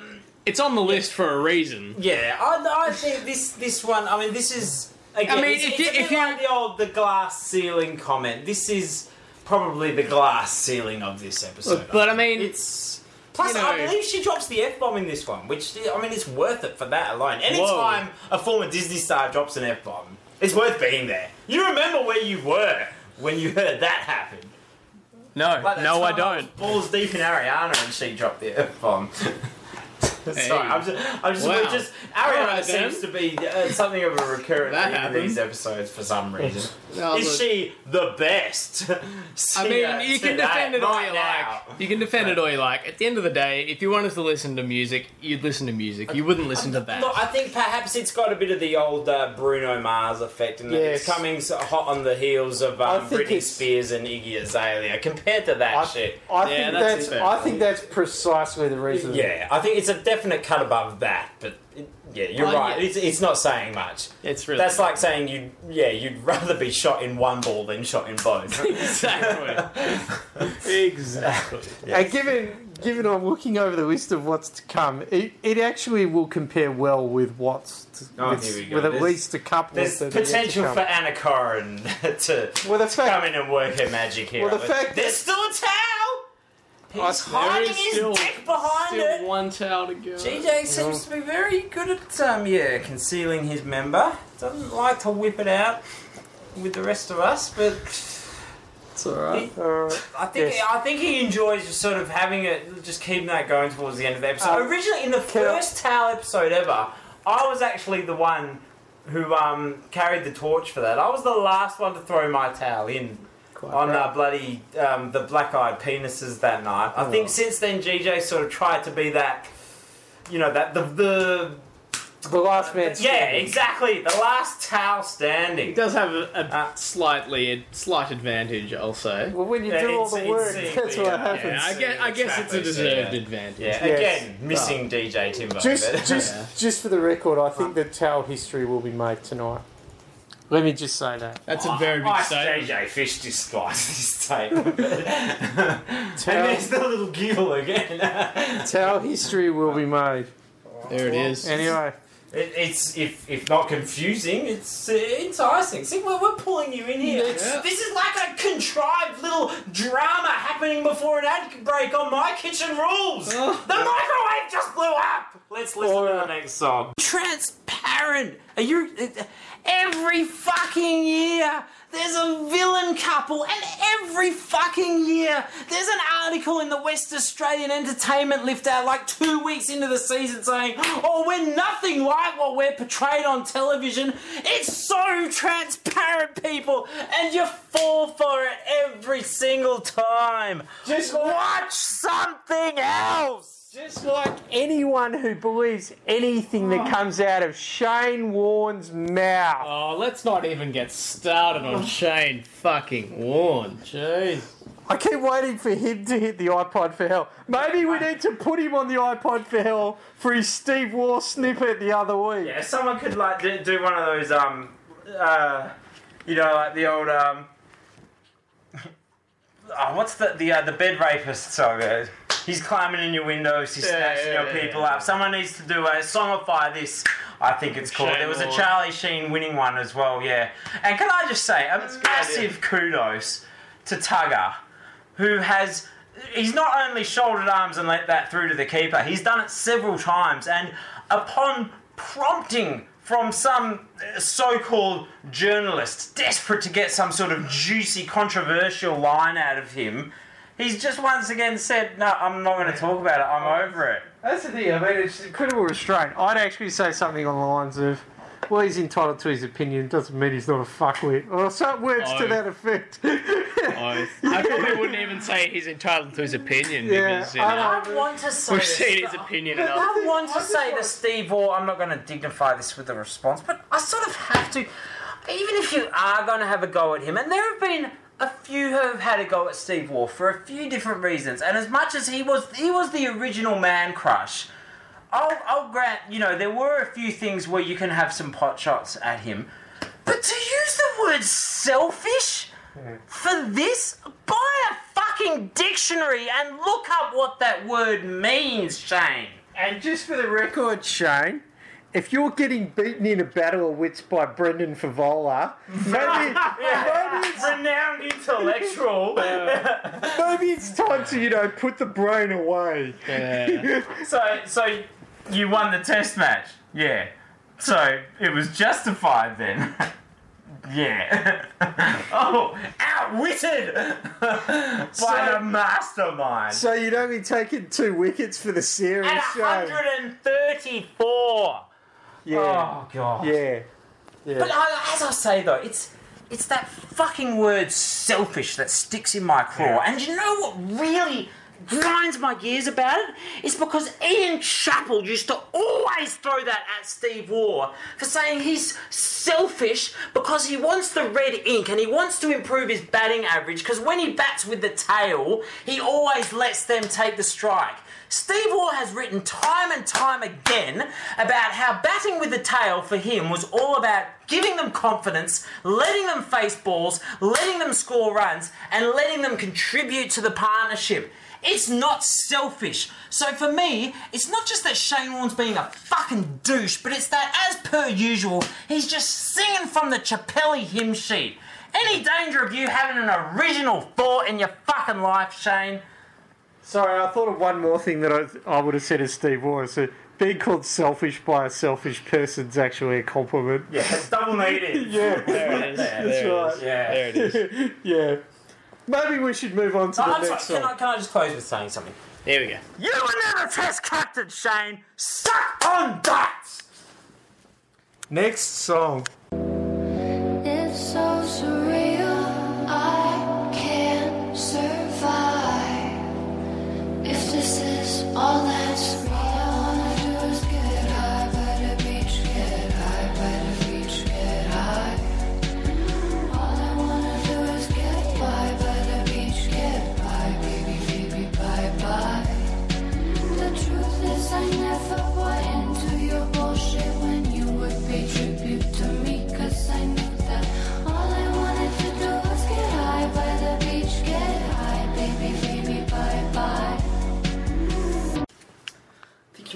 it's on the list for a reason. Yeah, I, I think this this one. I mean, this is. Again, I mean, it's, if it's you- a bit if you- like the old the glass ceiling comment. This is probably the glass ceiling of this episode. Look, but I mean, it's plus you know- I believe she drops the f bomb in this one, which I mean, it's worth it for that alone. Anytime a former Disney star drops an f bomb, it's worth being there. You remember where you were when you heard that happen. no, Like no, I don't. Balls deep in Ariana and she dropped the f bomb. Sorry, I'm just, I'm just, Wow. we're just Ariana Alright, then. seems to be uh, something of a recurrent That theme in these episodes for some reason. No, Is look- she the best? I mean, you can defend it all you now? like. You can defend it all you like. At the end of the day, if you wanted to listen to music, you'd listen to music. You wouldn't listen to that. Look, I think perhaps it's got a bit of the old uh, Bruno Mars effect, and it's coming so hot on the heels of um, Britney it's- Spears and Iggy Azalea. Compared to that I, shit, I Yeah, think that's that's. I think that's precisely the reason. yeah, I think it's a definite cut above that. But it, yeah, you're Oh, right. yeah. It's, it's not saying much. It's really That's like saying you, yeah, you'd rather be shot in one ball than shot in both. exactly, exactly. And given given I'm looking over the list of what's to come, it, it actually will compare well with what's to, Oh, with, here we go. with at There's- least a couple. There's that are yet to potential come. for Anna Corrin to Well, the fact- come in and work her magic here. Well, the fact There's still a towel. He's hiding his still, dick behind still it. one towel to go. GJ seems to be very good at um, yeah concealing his member. Doesn't like to whip it out with the rest of us, but It's alright. Alright. I think Yes. I think he enjoys just sort of having it, just keeping that going towards the end of the episode. Um, Originally, in the can I- first Towel episode ever, I was actually the one who um, carried the torch for that. I was the last one to throw my towel in on uh, bloody um, the black-eyed penises that night. I Oh. think since then, GJ sort of tried to be that. You know that the the the last man. yeah exactly the last towel standing. He standing. does have a, a Uh, slightly a slight advantage, I'll say. Well, when you Yeah, do all the work, that's the, what happens. Yeah, I guess, I guess it's a deserved yeah. advantage. Yeah, Yes. again missing DJ Timbo. Just, just, Yeah. just for the record, I think the towel history will be made tonight. Let me just say that. That's a very big I statement. JJ Fish disguised this statement. and Towel, there's the little giggle again. towel history will be made. There it is. Anyway, It, it's if if not confusing, it's uh, enticing. See, we're, we're pulling you in here. Yeah. This is like a contrived little drama happening before an ad break on My Kitchen Rules. The microwave just blew up. Let's listen to the next song. Transparent. Are you? Every fucking year. There's a villain couple, and every fucking year there's an article in the West Australian Entertainment Lift out like two weeks into the season saying, Oh, we're nothing like what we're portrayed on television. It's so transparent, people, and you fall for it every single time. Just watch something else. Just like anyone who believes anything that comes out of Shane Warne's mouth. Oh, let's not even get started on Shane fucking Warne. Jeez. I keep waiting for him to hit the iPod for hell. Maybe we need to put him on the iPod for hell for his Steve Waugh snippet the other week. Yeah, someone could like do, do one of those um, uh, you know, like the old um, oh, what's the the uh, the bed rapist song? Uh, he's climbing in your windows, he's Yeah, smashing yeah, your yeah, people up. Someone needs to do a songify this. I think it's called. Shane there was a Charlie Sheen winning one as well. Yeah, and can I just say a massive kudos to Tugger, who has. He's not only shouldered arms and let that through to the keeper, he's done it several times. And upon prompting from some uh, so called journalist desperate to get some sort of juicy, controversial line out of him, he's just once again said, No, I'm not going to talk about it, I'm over it. That's the thing. I mean, it's incredible restraint. I'd actually say something on the lines of, "Well, he's entitled to his opinion. Doesn't mean he's not a fuckwit," or some words to Oh. that effect. I, I probably wouldn't even say he's entitled to his opinion Yeah, because you I know, know. I want to say we've this. seen his opinion enough. I want to say to Steve Waugh, I'm not going to dignify this with a response, but I sort of have to. Even if you are going to have a go at him, and there have been a few have had a go at Steve Waugh for a few different reasons, and as much as he was, he was the original man crush. I'll, I'll grant, you know, there were a few things where you can have some pot shots at him, but to use the word selfish for this, buy a fucking dictionary and look up what that word means, Shane. and just for the record, Shane. If you're getting beaten in a battle of wits by Brendan Fevola, maybe, maybe, it's, Renowned intellectual. maybe it's time to, you know, put the brain away. Yeah. so, so you won the test match, yeah. So it was justified then. Yeah. oh, outwitted by So- the mastermind. So you'd only taken two wickets for the series, At Shane. 134. Yeah. Oh god. Yeah. Yeah. But I, as I say though, it's it's that fucking word selfish that sticks in my craw. And you know what really grinds my gears about it? It's because Ian Chappell used to always throw that at Steve Waugh for saying he's selfish because he wants the red ink and he wants to improve his batting average because when he bats with the tail, he always lets them take the strike. Steve Waugh has written time and time again about how batting with the tail for him was all about giving them confidence, letting them face balls, letting them score runs, and letting them contribute to the partnership. It's not selfish. So for me, it's not just that Shane Warne's being a fucking douche, but it's that, as per usual, he's just singing from the Chappelli hymn sheet. Any danger of you having an original thought in your fucking life, Shane? Sorry, I thought of one more thing that I, I would have said as Steve Waugh. So being called selfish by a selfish person is actually a compliment. Yeah, it's double needed. Yeah, There it is. that's There it right. is. Yeah. There it is. yeah. Maybe we should move on to Oh, the I'm sorry, next can, I, song. can I just close with saying something? There we go. You were never test captain, Shane. Suck on that. Next song.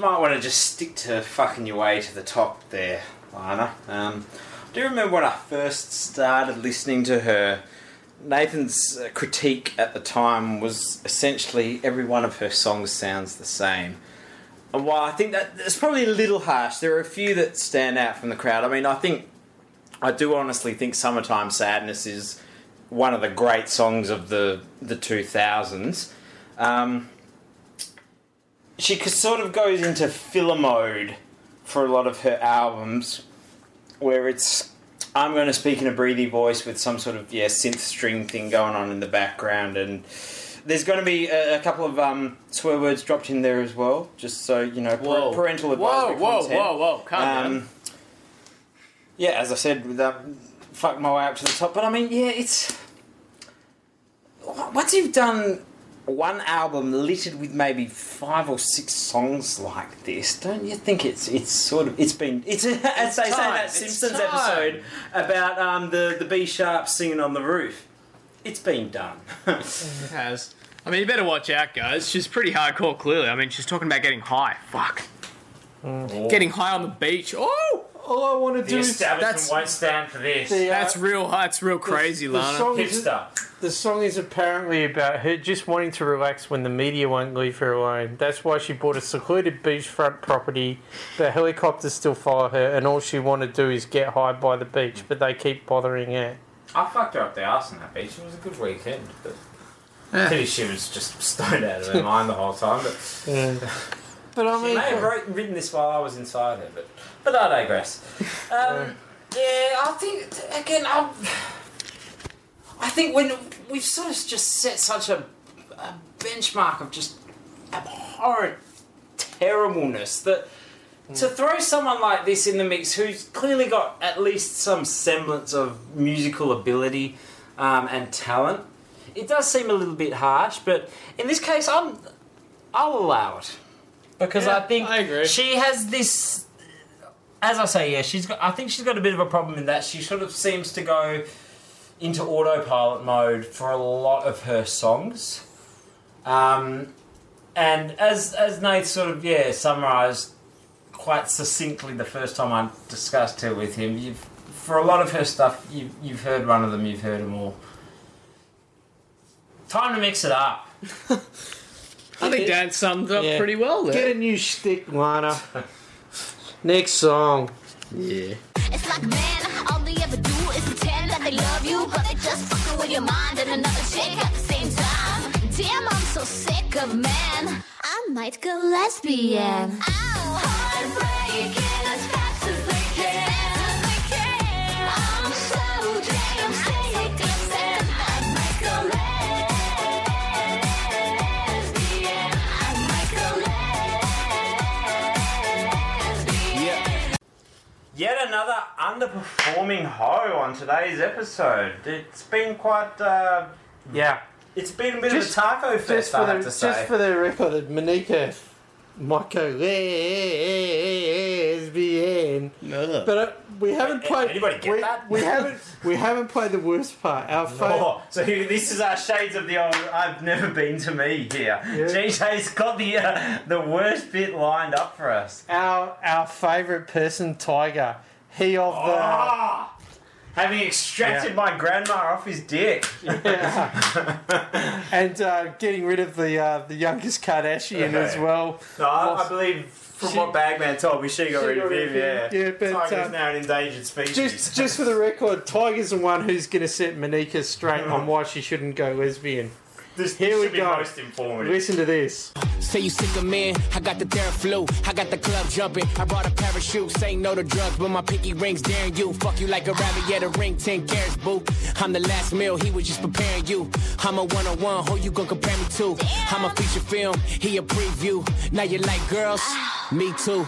You might want to just stick to fucking your way to the top there, Lana. Um, I do remember when I first started listening to her, Nathan's uh, critique at the time was essentially every one of her songs sounds the same. And while I think that it's probably a little harsh, there are a few that stand out from the crowd. I mean, I think I do honestly think "Summertime Sadness" is one of the great songs of the the two thousands. Um, she sort of goes into filler mode for a lot of her albums, where it's I'm going to speak in a breathy voice with some sort of yeah synth string thing going on in the background, and there's going to be a, a couple of um, swear words dropped in there as well, just so you know Whoa. par- parental Whoa, advisory whoa, content. whoa, whoa, calm down. Um, yeah, as I said, with that, fuck my way up to the top. But I mean, yeah, it's once you've done one album littered with maybe five or six songs like this, don't you think it's it's sort of it's been it's as they say that it's Simpsons episode about um, the the B sharp singing on the roof. It's been done. It has. I mean, you better watch out, guys. She's pretty hardcore, clearly. I mean, she's talking about getting high. Fuck. Getting high on the beach. Oh! All I want to do is establishment that's- won't stand for this. the, uh, That's real That's real crazy, the Lana. song is- Hipster. The song is apparently about her just wanting to relax when the media won't leave her alone. That's why she bought a secluded beachfront property. The helicopters still follow her, and all she want to do is get high by the beach, but they keep bothering her. I fucked her up the arse on that beach. It was a good weekend, but pity she was just stoned out of her mind the whole time. But But I she mean, may have wrote, written this while I was inside her. But but I digress. Um, yeah, I think again. i I think when we've sort of just set such a, a benchmark of just abhorrent terribleness that to throw someone like this in the mix who's clearly got at least some semblance of musical ability um, and talent, it does seem a little bit harsh. But in this case, I'm I'll allow it because Yeah, I think I she has this. As I say, yeah, she's got. I think she's got a bit of a problem in that she sort of seems to go into autopilot mode for a lot of her songs. Um, and as as Nate sort of yeah summarised quite succinctly the first time I discussed her with him, you've for a lot of her stuff you've you've heard one of them, you've heard them all. Time to mix it up. I think Dan summed up Yeah. pretty well there. get a new stick, Lana. Next song. Yeah. It's like man, all they ever do is pretend. they love you, but they just fucking with your mind and another chick at the same time. Damn, I'm so sick of men. I might go lesbian. Ow, heartbreaking Yet another underperforming hoe on today's episode. It's been quite, uh, yeah, it's been a bit Just- of a taco Just fest, for I the to say. just for the record, Monica might go lesbian, but uh, we haven't played. anybody get we, that? we haven't we haven't played the worst part. Our Oh, so here- this is our shades of the old I've never been to me here. GJ's got the uh, the worst bit lined up for us. our our favourite person, Tyga. He of the Ah! having extracted Yeah. my grandma off his dick. and uh, getting rid of the uh, the youngest Kardashian as well. No, I, I believe from She- what Bagman told me, she got She rid of rid him. Yeah. Yeah, but, Tyga's um, now an endangered species. Just just for the record, Tyga's the one who's going to set Monica straight on why she shouldn't go lesbian. This, here this we should be go. most informative. Listen to this. Say you sick of men, I got the Theraflu, I got the club jumping, I brought a parachute, say no to drugs, but my pinky rings daring you, fuck you like a rabbit, yeah the ring 10 carats, boo, I'm the last meal, he was just preparing you, I'm a one-on-one, who you gonna compare me to, I'm a feature film, he a preview, now you like girls, me too,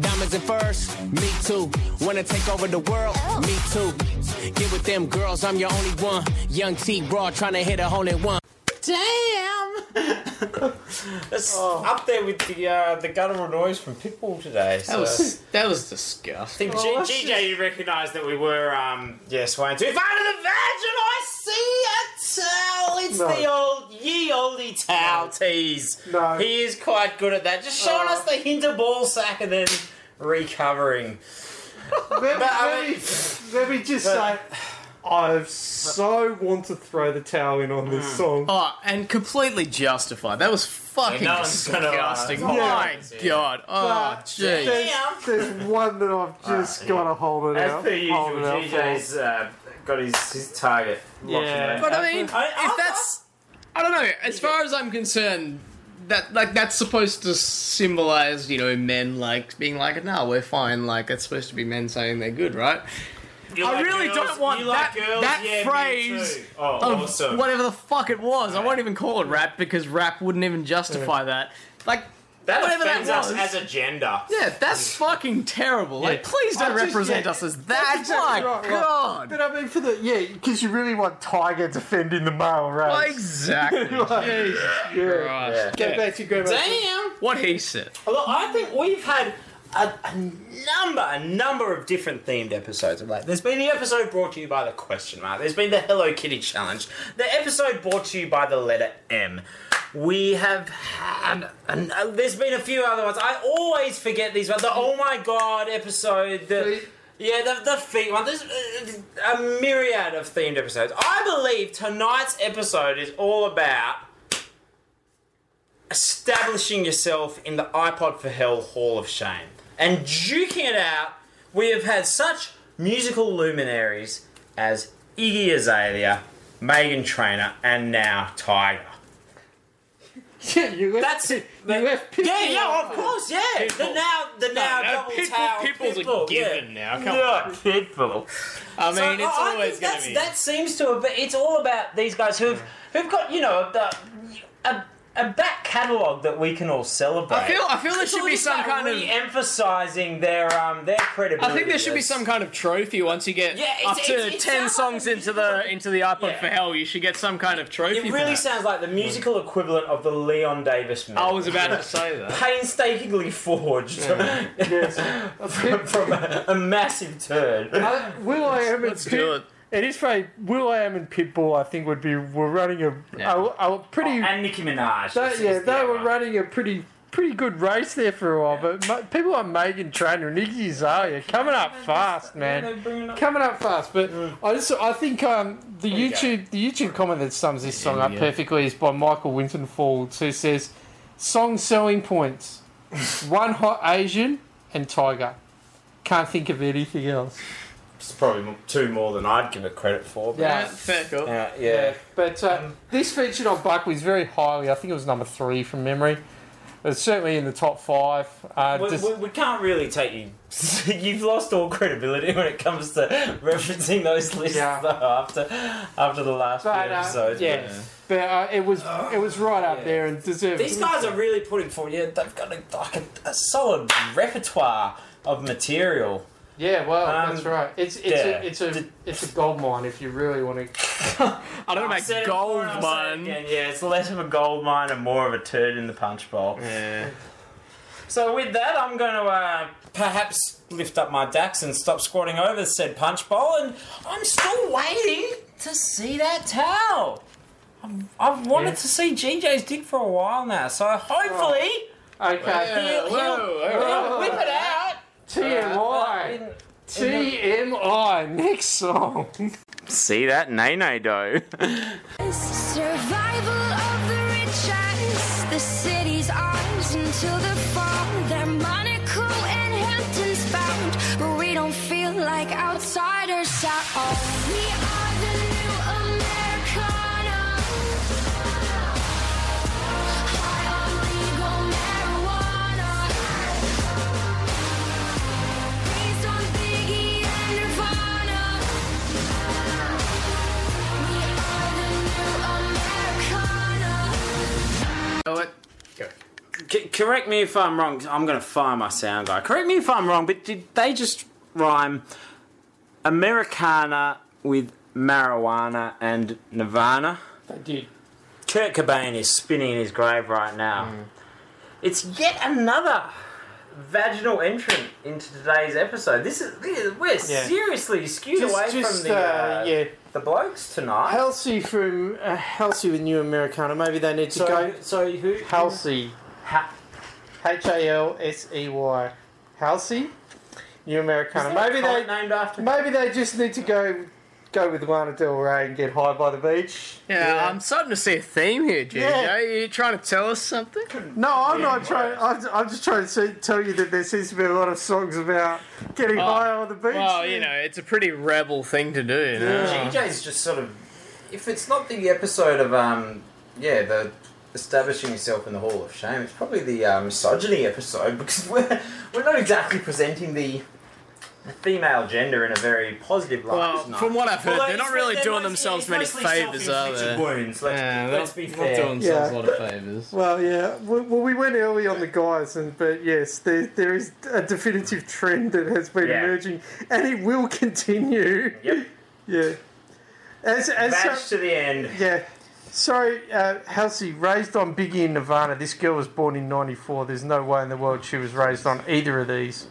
diamonds and furs, me too, wanna take over the world, me too, get with them girls, I'm your only one, young T, broad, to hit a hole in one. That's up there with the uh, the guttural noise from Pitbull today. So. That was that was I disgusting. think Oh, G- GJ you recognised that we were, um, yeah, swaying too far to the virgin. I see a towel. It's No. the old ye oldie towel tease. No. He is quite good at that. Just showing us the hint of ball sack and then recovering. Let, me- I let, me, mean- let me just say, I so want to throw the towel in on this song. Oh, and completely justified. That was fucking Yeah, no one's gonna, uh, disgusting. yeah. My God. Oh, But jeez. there's, there's one that I've just got to hold it As out. per hold usual, it out for. GJ's uh, got his, his target. locked Yeah. and But I mean, I- I- if that's, I don't know. As far as I'm concerned, that like that's supposed to symbolize, you know, men like being like, no, we're fine. Like it's supposed to be men saying they're good, right? You I like really girls- don't want you like that- girls? that Yeah, me phrase too. Oh, Of awesome. whatever the fuck it was. I won't even call it rap because rap wouldn't even justify that. Like That whatever that offends us was. as a gender. yeah, that's mm. fucking terrible. Like, please don't I just- represent yeah, us as that's that. exactly My right, right. God. But I mean, for the yeah, because you really want Tyga defending the male race. Exactly. Like, Jesus yeah. Christ. Go back to go back. Damn. What he said. Look, I think we've had a, a number, a number of different themed episodes of late. There's been the episode brought to you by the question mark. There's been the Hello Kitty challenge. The episode brought to you by the letter M. We have had. An, uh, there's been a few other ones. I always forget these ones. The Oh My God episode. The, yeah, the, the feet one. There's uh, a myriad of themed episodes. I believe tonight's episode is all about establishing yourself in the iPod for Hell Hall of Shame and duking it out. We have had such musical luminaries as Iggy Azalea, Meghan Trainor, and now Tyga. Yeah, you left, That's it. you left Pitbull yeah, yeah, of course, yeah. The now, the now no, double Pitbull- tail Pitbull's a given yeah. now, come yeah, on. Pitbull. I mean, So, it's I- I always going to be. That seems to have. been- It's all about these guys who've who've got you know the, a a back catalogue that we can all celebrate. I feel I feel there should be some about kind of re-emphasizing their um their credibility. I think there should be some kind of trophy once you get Yeah, up to it's- it ten sounds like songs into the into the iPod Yeah. for Hell. You should get some kind of trophy. It for really that. sounds like the musical equivalent of the Leon Davis medal. I was about to say that. painstakingly forged from, from a, a massive turd. Uh, Will I ever? Let's do it. It is funny. will.i.am and Pitbull, I think, would be were running a Yeah. a, a pretty. and Nicki Minaj. they, yeah, is the they were other. running a pretty pretty good race there for a while. But ma- people like Meghan Trainor and Iggy Azalea coming up fast, man. Coming up fast, but I just I think um, the you go. YouTube the YouTube comment that sums this song up perfectly is by Michael Wintonfall, who says, "Song selling points: one hot Asian and Tyga. Can't think of anything else." It's probably two more than I'd give it credit for. But Yeah. fair call. yeah, yeah. But uh, this featured on Buckley's very highly. I think it was number three from memory. It's certainly in the top five. Uh, We, just- we, we can't really take you. You've lost all credibility when it comes to referencing those lists Yeah. though, after after the last but, few uh, episodes. yeah, but uh, it was it was right up Yeah. there and deserved. These guys are really putting forward. Yeah, they've got a, like a, a solid repertoire of material. Yeah, well, Um, that's right. It's it's yeah. a it's a it's a gold mine if you really want to. I don't know I've said about it before gold and I'll say it mine. again, Yeah, it's less of a gold mine and more of a turd in the punch bowl. Yeah. So with that, I'm going to uh, perhaps lift up my dax and stop squatting over said punch bowl, and I'm still waiting to see that towel. I've, I've wanted Yeah. to see GJ's dick for a while now, so hopefully Okay. he'll, he'll, he'll whip it out. TMI. In- uh, TMI. Next song. See that nay dough. new Americana. Know it? C- correct me if I'm wrong. I'm going to fire my sound guy. Correct me if I'm wrong, but did they just rhyme Americana with marijuana and Nirvana? They did. Kurt Cobain is spinning in his grave right now. Mm. It's yet another vaginal entrant into today's episode. This is this is- we're Yeah. seriously skewed Just, away just from the uh, uh, yeah. the blokes tonight. Halsey from uh, Halsey with New Americana. Maybe they need to so, go. so who? Halsey. Ha- H A L S E Y. Halsey. New Americana. is that a Maybe they named after. maybe they just need to go go with Lana Del Rey and get high by the beach. Yeah, I'm starting to see a theme here, JJ. Yeah. Are you trying to tell us something? No, I'm not trying. I'm, I'm just trying to see, tell you that there seems to be a lot of songs about getting high on the beach. Well, you know, it's a pretty rebel thing to do. You know? Yeah. GJ's just sort of. If it's not the episode of um, yeah, the establishing yourself in the Hall of Shame, it's probably the uh, misogyny episode because we're we're not exactly presenting the. The Female gender in a very positive light. Well, tonight. from what I've heard, Although they're not really they're doing mostly- themselves many favours, are they? Wounds. Let's, Yeah, let's they're be not fair. doing themselves a lot of favours. Well, yeah. Well, well, we went early on the guys, and but yes, there there is a definitive trend that has been Yeah. emerging, and it will continue. Yep. Yeah. As as Badge to the end. yeah. Sorry, uh, Halsey, raised on Biggie and Nirvana. This girl was born in '94. There's no way in the world she was raised on either of these.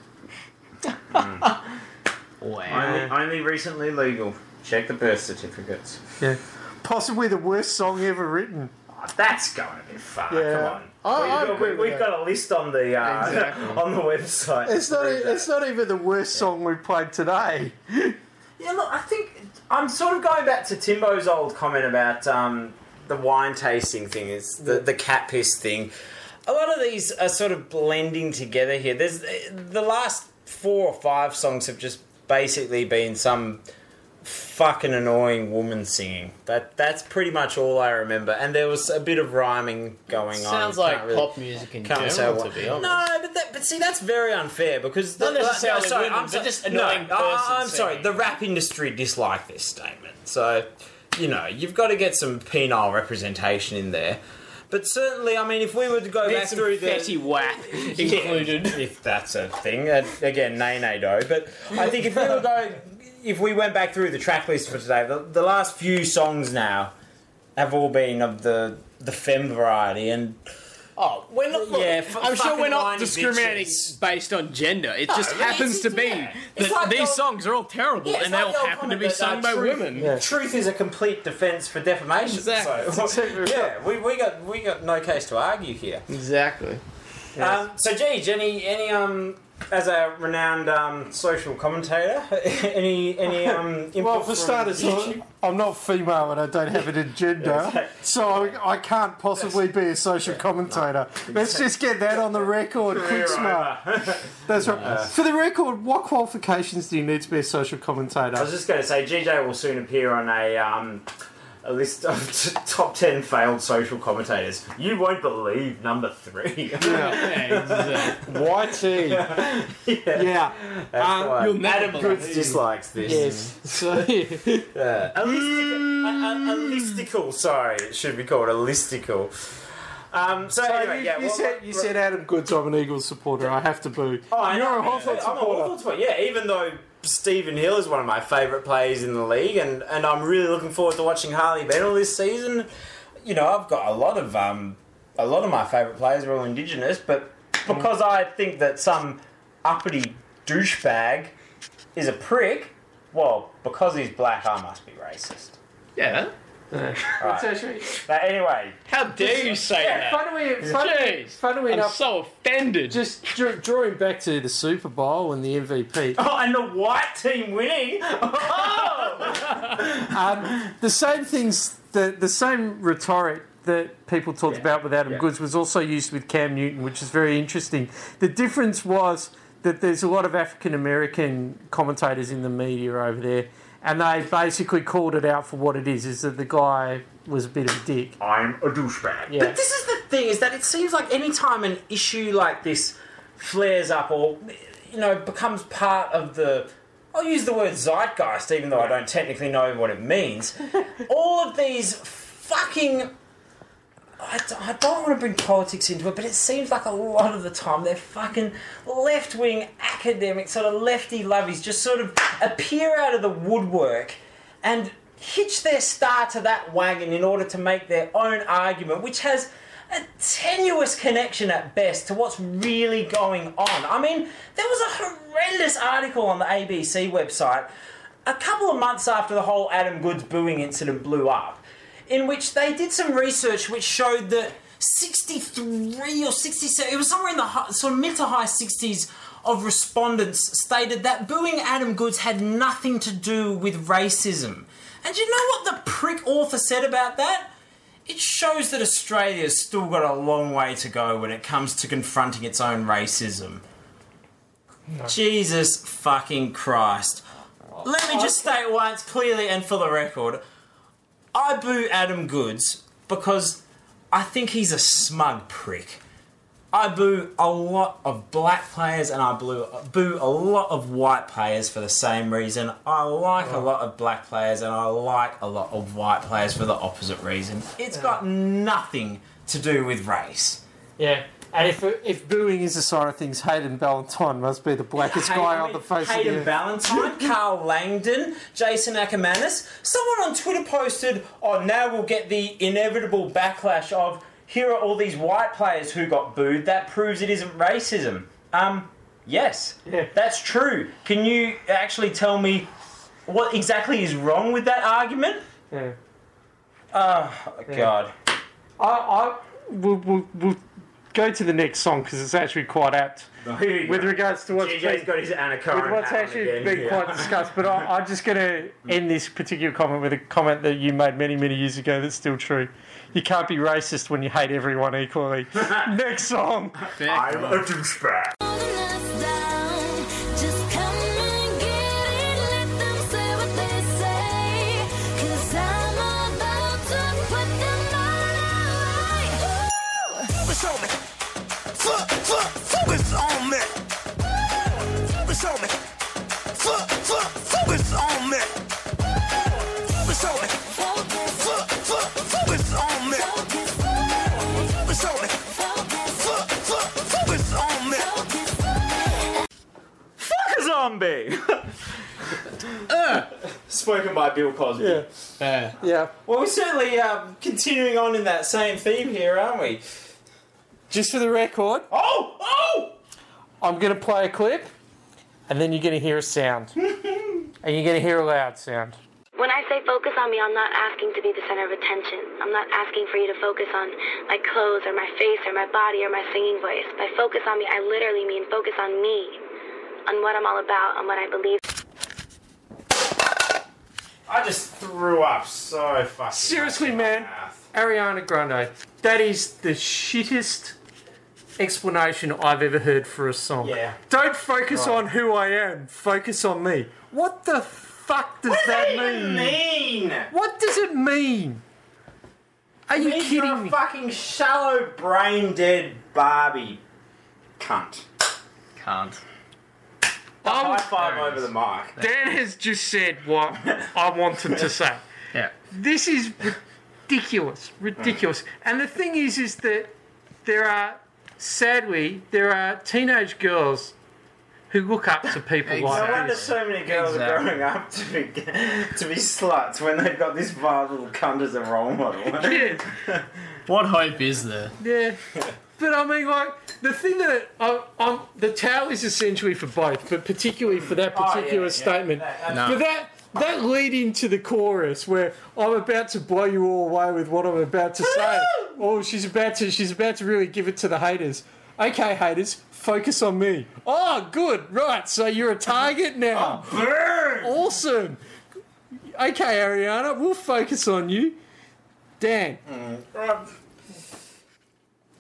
Only, only recently legal. Check the birth certificates. Yeah. Possibly the worst song ever written. Oh, that's going a bit far. Yeah. Come on. I- we've got, agree we've that. got a list on the uh, Exactly. on the website. It's not. Prove It's not even the worst song we played today. Yeah, look, I think I'm sort of going back to Timbo's old comment about um, the wine tasting thing, is the, the cat piss thing. A lot of these are sort of blending together here. There's the last four or five songs have just basically been some fucking annoying woman singing. That that's pretty much all I remember. And there was a bit of rhyming going on. Sounds Can't like really- pop music in can't say general, what- to be honest. No, but that, but see, that's very unfair because Not the, necessarily no, sorry, women, I'm so- just annoying person I'm sorry. The rap industry dislike this statement, so you know you've got to get some penile representation in there. But certainly, I mean, if we were to go Get back some through the fatty whack included. if that's a thing. Uh, again, nay, nay, do. But I think if we were going, if we went back through the track list for today, the, the last few songs now have all been of the the femme variety, and Oh, we're not. Look, Yeah, f- I'm sure we're not discriminating bitches. based on gender. It No, just it's- happens to be yeah. That like these your- songs are all terrible Yeah, and they like all happen to be that, sung uh, by truth- women. Truth is a complete defence for defamation. Exactly. So, yeah, we, we got we got no case to argue here. Exactly. Um, so, Geej, any any um as a renowned um, social commentator, any any um, Well, for starters? I'm I'm not female and I don't have an agenda, so I, I can't possibly be a social commentator. Let's just get that on the record, quick smart. That's right. For the record, what qualifications do you need to be a social commentator? I was just going to say, GJ will soon appear on a um, a list of t- top ten failed social commentators. You won't believe number three. YT. yeah, Yeah. Um, you'll never Adam Goodes dislikes this. Yes. So, Yeah. A, listic- a, a, a listicle, sorry, it should be called a listicle. Um, so, So anyway, you, yeah, you what- said you said Adam Goodes. I'm an Eagles supporter. I have to boo. Oh, You're a. Hawthorn I'm a supporter. Hawthorn supporter. Yeah, even though Stephen Hill is one of my favourite players in the league, and, and I'm really looking forward to watching Harley Bennell this season. You know, I've got a lot of um, a lot of my favourite players are all Indigenous, but because I think that some uppity douchebag is a prick, well, because he's black, I must be racist. Yeah. Right. actually But anyway, How dare you say that? funnily, funnily, Jeez. funnily I'm enough. so offended. Just draw, drawing back to the Super Bowl and the MVP. oh, and the white team winning. Oh! Um, the same things, the the same rhetoric that people talked about with Adam yeah. Goodes was also used with Cam Newton, which is very interesting. The difference was that there's a lot of African American commentators in the media over there, and they basically called it out for what it is: is that the guy was a bit of a dick. I'm a douchebag. Yeah. But this is the thing: is that it seems like any time an issue like this flares up, or you know, becomes part of the. I'll use the word zeitgeist, even though I don't technically know what it means. all of these fucking. I I don't want to bring politics into it, but it seems like a lot of the time they're fucking left wing academic, sort of lefty lovies, just sort of appear out of the woodwork and hitch their star to that wagon in order to make their own argument, which has a tenuous connection at best to what's really going on. I mean, there was a horrendous article on the ABC website a couple of months after the whole Adam Goodes booing incident blew up, in which they did some research which showed that 63 or 67, it was somewhere in the hi- sort of mid to high 60s of respondents stated that booing Adam Goodes had nothing to do with racism. And you know what the prick author said about that? It shows that Australia's still got a long way to go when it comes to confronting its own racism. Jesus fucking Christ. Let me just state once clearly and for the record I boo Adam Goodes because I think he's a smug prick. I boo a lot of black players and I boo, boo a lot of white players for the same reason. I like a oh. lot of black players and I like a lot of white players for the opposite reason. It's got nothing to do with race. Yeah. And if if booing is a sign of things, Hayden Ballantyne must be the blackest guy on the face of the earth. Hayden earth. Ballantyne, Karl Langdon, Jason Ackermanis. Someone on Twitter posted, "Oh, now we'll get the inevitable backlash of here are all these white players who got booed. That proves it isn't racism." Um, yes, Yeah. that's true. Can you actually tell me what exactly is wrong with that argument? Yeah. Oh God. I, I we'll, we'll, we'll go to the next song because it's actually quite apt oh, Here with go. regards to what's JJ's been, got his with what's actually again been here. quite discussed. But I, I'm just going to end this particular comment with a comment that you made many many years ago that's still true. You can't be racist when you hate everyone equally. next song. I'm a douchebag. Fuck a zombie! Spoken by Bill Cosby. Yeah. Yeah. Yeah. Well, we're certainly um, continuing on in that same theme here, aren't we? Just for the record, Oh! Oh! I'm going to play a clip, and then you're going to hear a sound, and you're going to hear a loud sound. When I say focus on me, I'm not asking to be the center of attention. I'm not asking for you to focus on my clothes or my face or my body or my singing voice. By focus on me, I literally mean focus on me. On what I'm all about, on what I believe. I just threw up so fucking. Seriously, much in my man, mouth. Ariana Grande, that is the shittest explanation I've ever heard for a song. Yeah. Don't focus Right. on who I am, focus on me. What the fuck does What does that that even mean? mean? What does it mean? Are you Means you're kidding a me? fucking shallow, brain dead Barbie cunt. Can't. High five over the mic. Dan has just said what I wanted to say. Yeah. This is ridiculous, ridiculous. And the thing is, is that there are, sadly, there are teenage girls who look up to people No like wonder so many girls Exactly. are growing up to be, to be sluts when they've got this vile little cunt as a role model. Yeah, What hope is there? yeah. But I mean, like the thing that I, I'm, the towel is essentially for both, but particularly for that Oh, yeah, particular yeah. statement. That- No. But that that lead into the chorus where I'm about to blow you all away with what I'm about to say. oh, she's about to she's about to really give it to the haters. Okay, haters, focus on me. Oh, good, right. So you're a target now. Awesome. Okay, Ariana, we'll focus on you. Dan,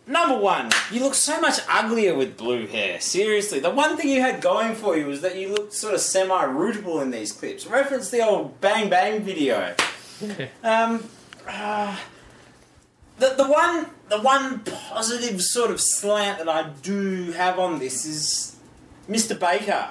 Number one, you look so much uglier with blue hair. Seriously, the one thing you had going for you was that you looked sort of semi-rootable in these clips. Reference the old Bang Bang video. Um, uh, the the one the one positive sort of slant that I do have on this is Mr. Baker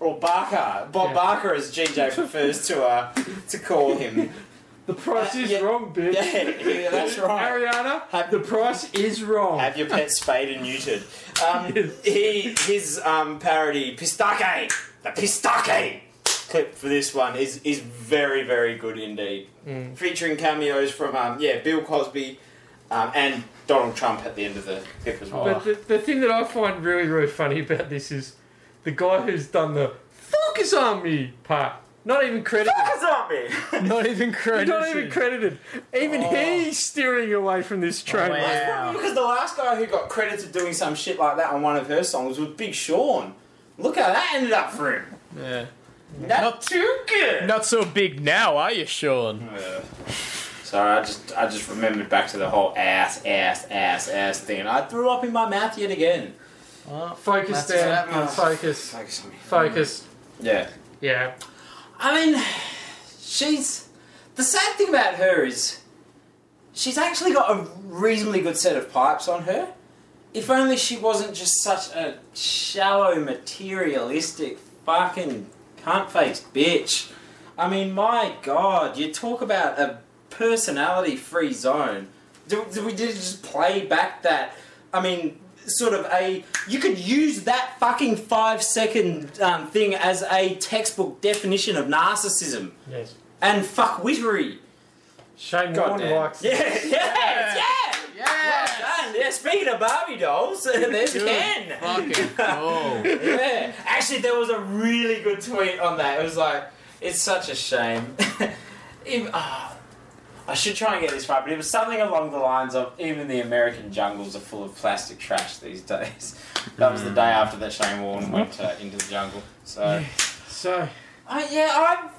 or Barker, Bob Yeah. Barker, as GJ prefers to uh, to call him. the price Uh, is yeah. wrong, bitch. Yeah, yeah, that's right. Ariana, Have- the price is wrong. Have your pet spayed and neutered. Um, Yes. he, his um, parody, Pistake, the Pistake clip for this one is, is very, very good indeed. Featuring cameos from, um, yeah, Bill Cosby um, and Donald Trump at the end of the clip as well. But the, the thing that I find really, really funny about this is the guy who's done the focus on me part. Not even credited. Focus on me! Not even credited. Not even credited. Even he's oh. steering away from this train. Oh, wow. Because the last guy who got credited doing some shit like that on one of her songs was Big Sean. Look how that ended up for him. Yeah. Not, Not- too good. Not so big now, are you, Sean? Yeah. Sorry, I just I just remembered back to the whole ass, ass, ass, ass thing, and I threw up in my mouth yet again. Oh, Focus That's down. what happens. Focus. Focus on me. Focus. Yeah. Yeah. I mean, she's the sad thing about her is she's actually got a reasonably good set of pipes on her. If only she wasn't just such a shallow, materialistic, fucking cunt-faced bitch. I mean, my god, you talk about a personality-free zone. Do, do we just play back that? I mean, sort of a. You could use that fucking five-second um, thing as a textbook definition of narcissism Yes. and fuckwittery. Shane God Warne damn. likes Yeah, yeah, yeah. Yes! Well done. Yeah, speaking of Barbie dolls, there's Ken. Fucking cool. yeah. Actually, there was a really good tweet on that. It was like, it's such a shame. If- ah, I should try and get this right, but it was something along the lines of even the American jungles are full of plastic trash these days. That was the day after that Shane Warne went uh, into the jungle. So, So, uh, yeah, I've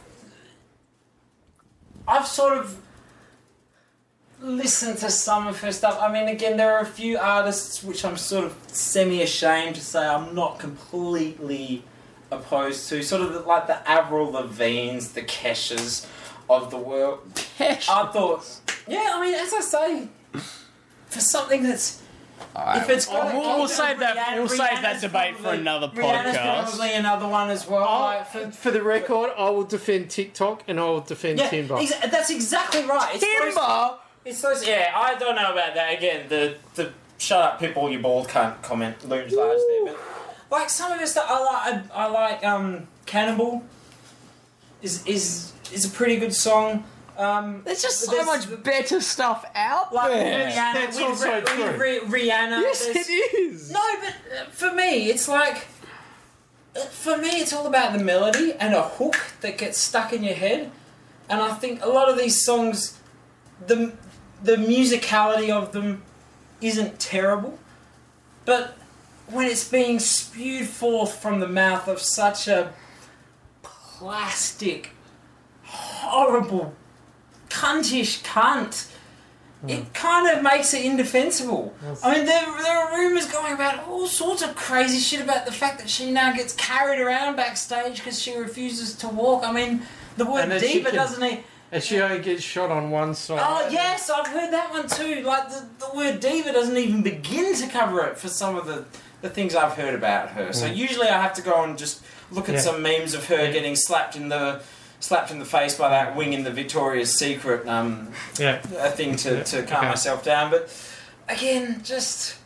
I've sort of listened to some of her stuff. I mean, again, there are a few artists which I'm sort of semi ashamed to say I'm not completely opposed to. Sort of like the Avril Lavigne's, the Keshas of the world. I thought, yeah, I mean, as I say, for something that's. If it's got we'll- we'll save that- Rihanna- we'll save that Rihanna's debate for probably- another Rihanna's podcast. probably another one as well. I'll- like, for, for the record, I will defend TikTok and I will defend yeah, Timber. exa- that's exactly right. It's those- Timber! It's those. Yeah, I don't know about that. Again, the the shut up, people, you bald cunt comment looms large there. But like some of us stuff, I like. I, I like um, Cannibal. Is is is a pretty good song. Um, There's just so There's- much better stuff out like there. Rihanna, That's with, also with true. Ri- Rihanna. Yes, there's- it is. No, but uh, for me, it's like. uh, For me, it's all about the melody and a hook that gets stuck in your head. And I think a lot of these songs, the, the musicality of them isn't terrible. But when it's being spewed forth from the mouth of such a plastic, horrible, cuntish cunt. It kind of makes it indefensible. I mean, there, there are rumours going about all sorts of crazy shit about the fact that she now gets carried around backstage because she refuses to walk. I mean, the word diva doesn't e And she only gets shot on one side. Oh yes, I've heard that one too. Like the, the word diva doesn't even begin to cover it for some of the, the things I've heard about her. So Mm. usually I have to go and just look at Yeah. some memes of her getting slapped in the slapped in the face by that wing in the Victoria's Secret um, Yeah. a thing to, Yeah, to calm okay. myself down. But again, just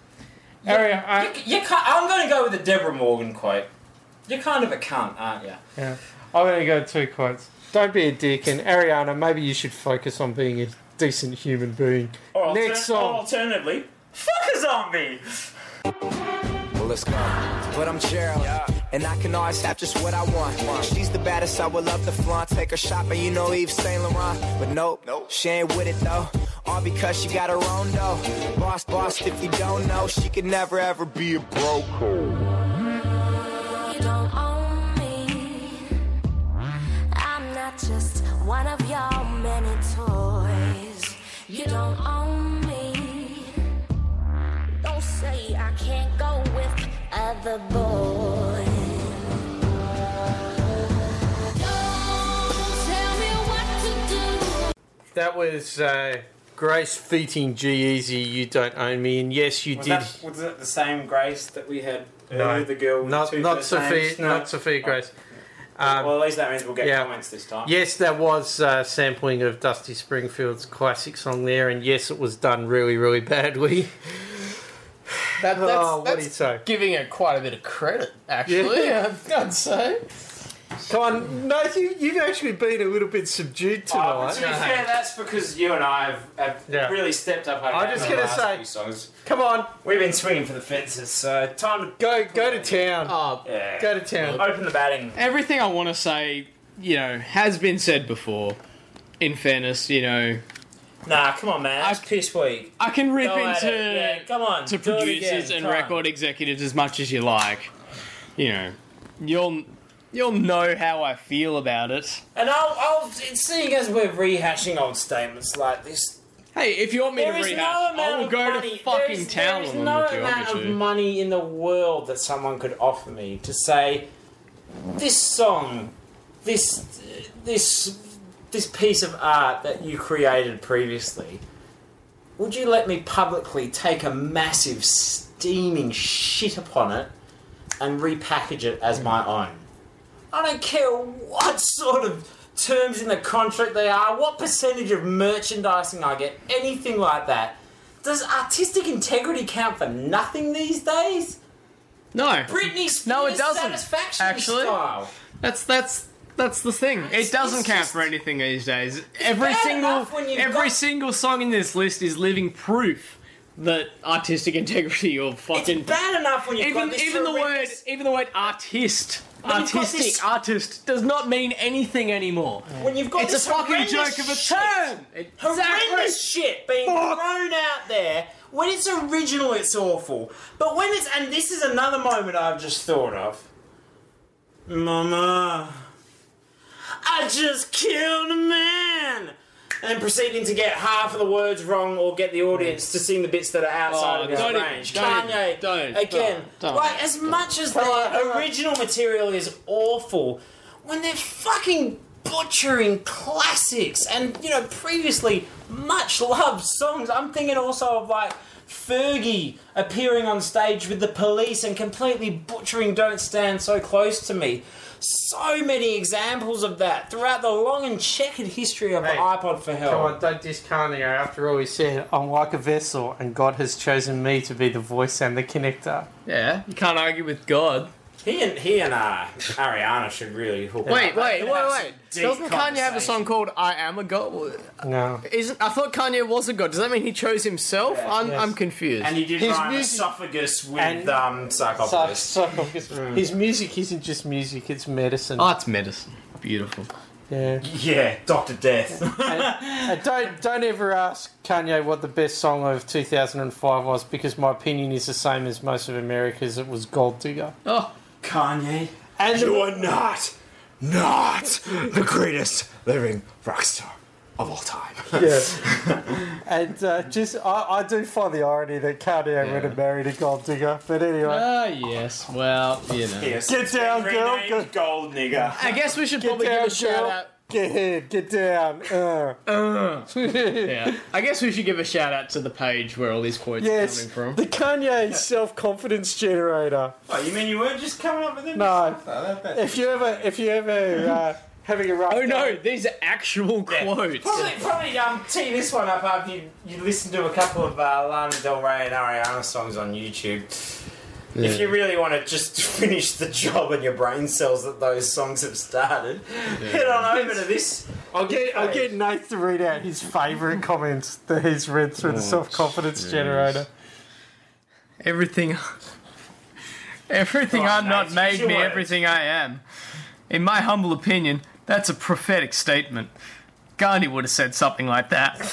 you, Area, I- you, you can't, I'm going to go with the Deborah Morgan quote. You're kind of a cunt, aren't you? Yeah. I'm going to go two quotes. Don't be a dick, and Ariana, maybe you should focus on being a decent human being. Or Next altern- song. alternatively, fuck a zombie. Well, let's go. But I'm Gerald, and I can always have just what I want. She's the baddest, I would love to flaunt. Take her shopping, you know Yves Saint Laurent. But nope, nope, she ain't with it though. All because she got her own though. Boss, boss, if you don't know, she could never ever be a broke. You don't own me. I'm not just one of your many toys. You don't own me. Don't say I can't go with other boys. That was uh, Grace feating G-Eazy, You Don't Own Me, and yes, you Was, did. that, was it the same Grace that we had No. earlier, the girl with Not, the two not first Sophia, names? No. not Sophia Grace. Um, well, at least that means we'll get yeah. comments this time. Yes, that was uh, sampling of Dusty Springfield's classic song there, and yes, it was done really, really badly. That, that's, Oh, what that's you giving it quite a bit of credit, actually. Yeah. I'd, I'd say. Come on, no, you, you've actually been a little bit subdued Oh, tonight. but to be fair, that's because you and I have, have Yeah. really stepped up our I'm game just in the gonna last say- few songs. Come on, We've been swinging for the fences, so time to go go to town. Oh, yeah. Go to town. Open the batting. everything I want to say, you know, has been said before. In fairness, you know, Nah, come on, man. That's piss weak. I can rip Go at into it. Yeah, come on. to do it producers again. and Come on. record executives as much as you like. You know, you'll you'll know how I feel about it. And I'll, I'll, seeing as we're rehashing old statements like this, Hey, if you want me there to is rehash, no amount I will of go money. to fucking town there is on no them if you want amount me of to. money in the world that someone could offer me to say this song, this this this piece of art that you created previously. Would you let me publicly take a massive steaming shit upon it and repackage it as my own? I don't care what sort of terms in the contract they are, what percentage of merchandising I get, anything like that. Does artistic integrity count for nothing these days? No, Britney Spears No, it doesn't, satisfaction actually. style. that's that's that's the thing. It doesn't count for anything these days. Every single enough when you've every got- single song in this list is living proof that artistic integrity or fucking It's bad enough when you've even got this even the word even the word artist When you've got artistic this- artist does not mean anything anymore. When you've got it's this a fucking joke of a shit, term. Horrendous shit being thrown out there. When it's original, it's awful. But when it's and this is another moment I've just thought of. Mama, I just killed a man. And proceeding to get half of the words wrong or get the audience to sing the bits that are outside Oh, of his don't even- range. don't Kanye, even- don't, again, don't, don't. like as much as the original material is awful, when they're fucking butchering classics and you know previously much loved songs. I'm thinking also of like Fergie appearing on stage with the police and completely butchering "Don't Stand So Close to Me." So many examples of that throughout the long and checkered history of Hey, iPod for Hell. Come on, don't discount Kanye. After all, he said, I'm like a vessel, and God has chosen me to be the voice and the connector. Yeah, you can't argue with God. He and he and uh, Ariana should really hook Wait, up. wait, They wait, could have wait. deep Doesn't Kanye have a song called "I Am a God"? No. Isn't I thought Kanye was a god? Does that mean he chose himself? I'm, Yes. I'm confused. And he did His rhyme music- esophagus with and- um, sarcophagus. Sarcophagus. His music isn't just music, it's medicine. oh, it's medicine. Beautiful. Yeah. Yeah, Doctor Death. and don't don't ever ask Kanye what the best song of 2005 was because my opinion is the same as most of America's. It was Gold Digger. Oh, Kanye. And you are not, not the greatest living rock star of all time. Yeah. and uh, just I, I do find the irony that Kanye would have married a gold digger. But anyway. Ah, yes. Well, you know. Get down, girl. Go, gold nigger. I guess we should Get probably down, give a shout out. Get ahead. Get down. Uh. yeah. I guess we should give a shout out to the page where all these quotes Yes. are coming from. The Kanye self confidence generator. Oh, you mean you weren't just coming up with them? No. that- that- If you ever, if you ever uh, having a rough Oh no, day- these are actual quotes. Probably, probably um, tee this one up after you, you listen to a couple of uh, Lana Del Rey and Ariana songs on YouTube. If you really want to just finish the job on your brain cells that those songs have started, head on over to this. I'll get I'll get Nate to read out his favourite comments that he's read through the oh, self confidence generator. Everything. Everything oh, Come on, I'm not made me words. everything I am. In my humble opinion, that's a prophetic statement. Gandhi would have said something like that.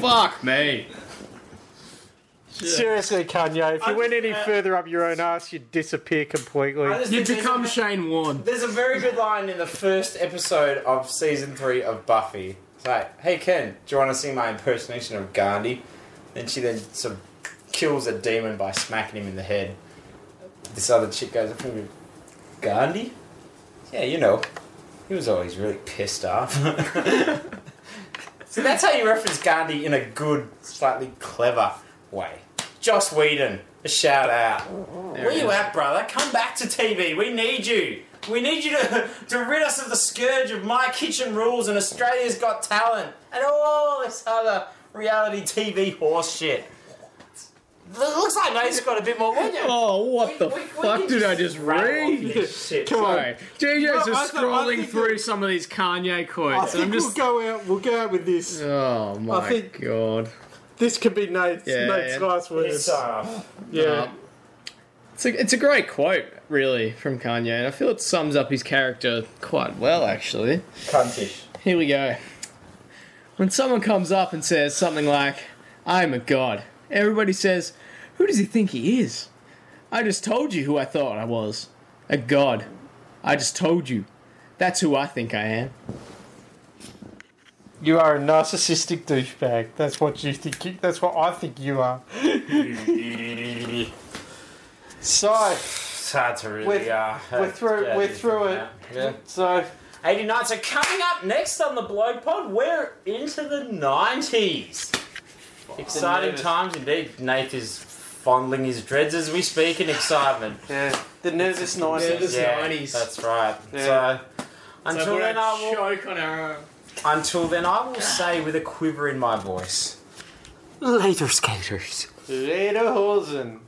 Fuck me. Seriously, Kanye, if you went any further up your own ass, you'd disappear completely. I just You'd think there's become a- Shane Warne. There's a very good line in the first episode of season three of Buffy. It's like, hey Ken, do you want to see my impersonation of Gandhi? And she then sort of kills a demon by smacking him in the head. This other chick goes up and goes, Gandhi? Yeah, you know, he was always really pissed off. so that's how you reference Gandhi in a good, slightly clever way. Joss Whedon, a shout out. Where you at, brother? Come back to TV. We need you. We need you to, to rid us of the scourge of My Kitchen Rules and Australia's Got Talent and all this other reality TV horse shit. It looks like Nate's got a bit more. What Oh, what the we fuck can did I just just rattle off read? this shit. Come on. Sorry. JJ's Well, just I scrolling think through some of these Kanye I quotes. and think I'm just. we'll go out. We'll go out with this. Oh my think- god. This could be Nate's, Yeah, Nate's yeah. last words. It's, uh, yeah. Uh, It's a, it's a great quote, really, from Kanye, and I feel it sums up his character quite well, actually. cuntish. Here we go. When someone comes up and says something like, I'm a god, everybody says, Who does he think he is? I just told you who I thought I was. A god. I just told you. That's who I think I am. You are a narcissistic douchebag. That's what you think. You, that's what I think you are. so It's hard to really. We're- uh, we're through- uh, we're through it. Yeah. so 89. So coming up next on the Blog Pod, we're into the 90s. Exciting nervous- times indeed. Nate is fondling his dreads as we speak in excitement. yeah, the nervous nineties. Nervous yeah, 90s. That's right. Yeah. So until so then, I will. choke on our own. Until then, I will say with a quiver in my voice. Later, skaters. Later, Hosen.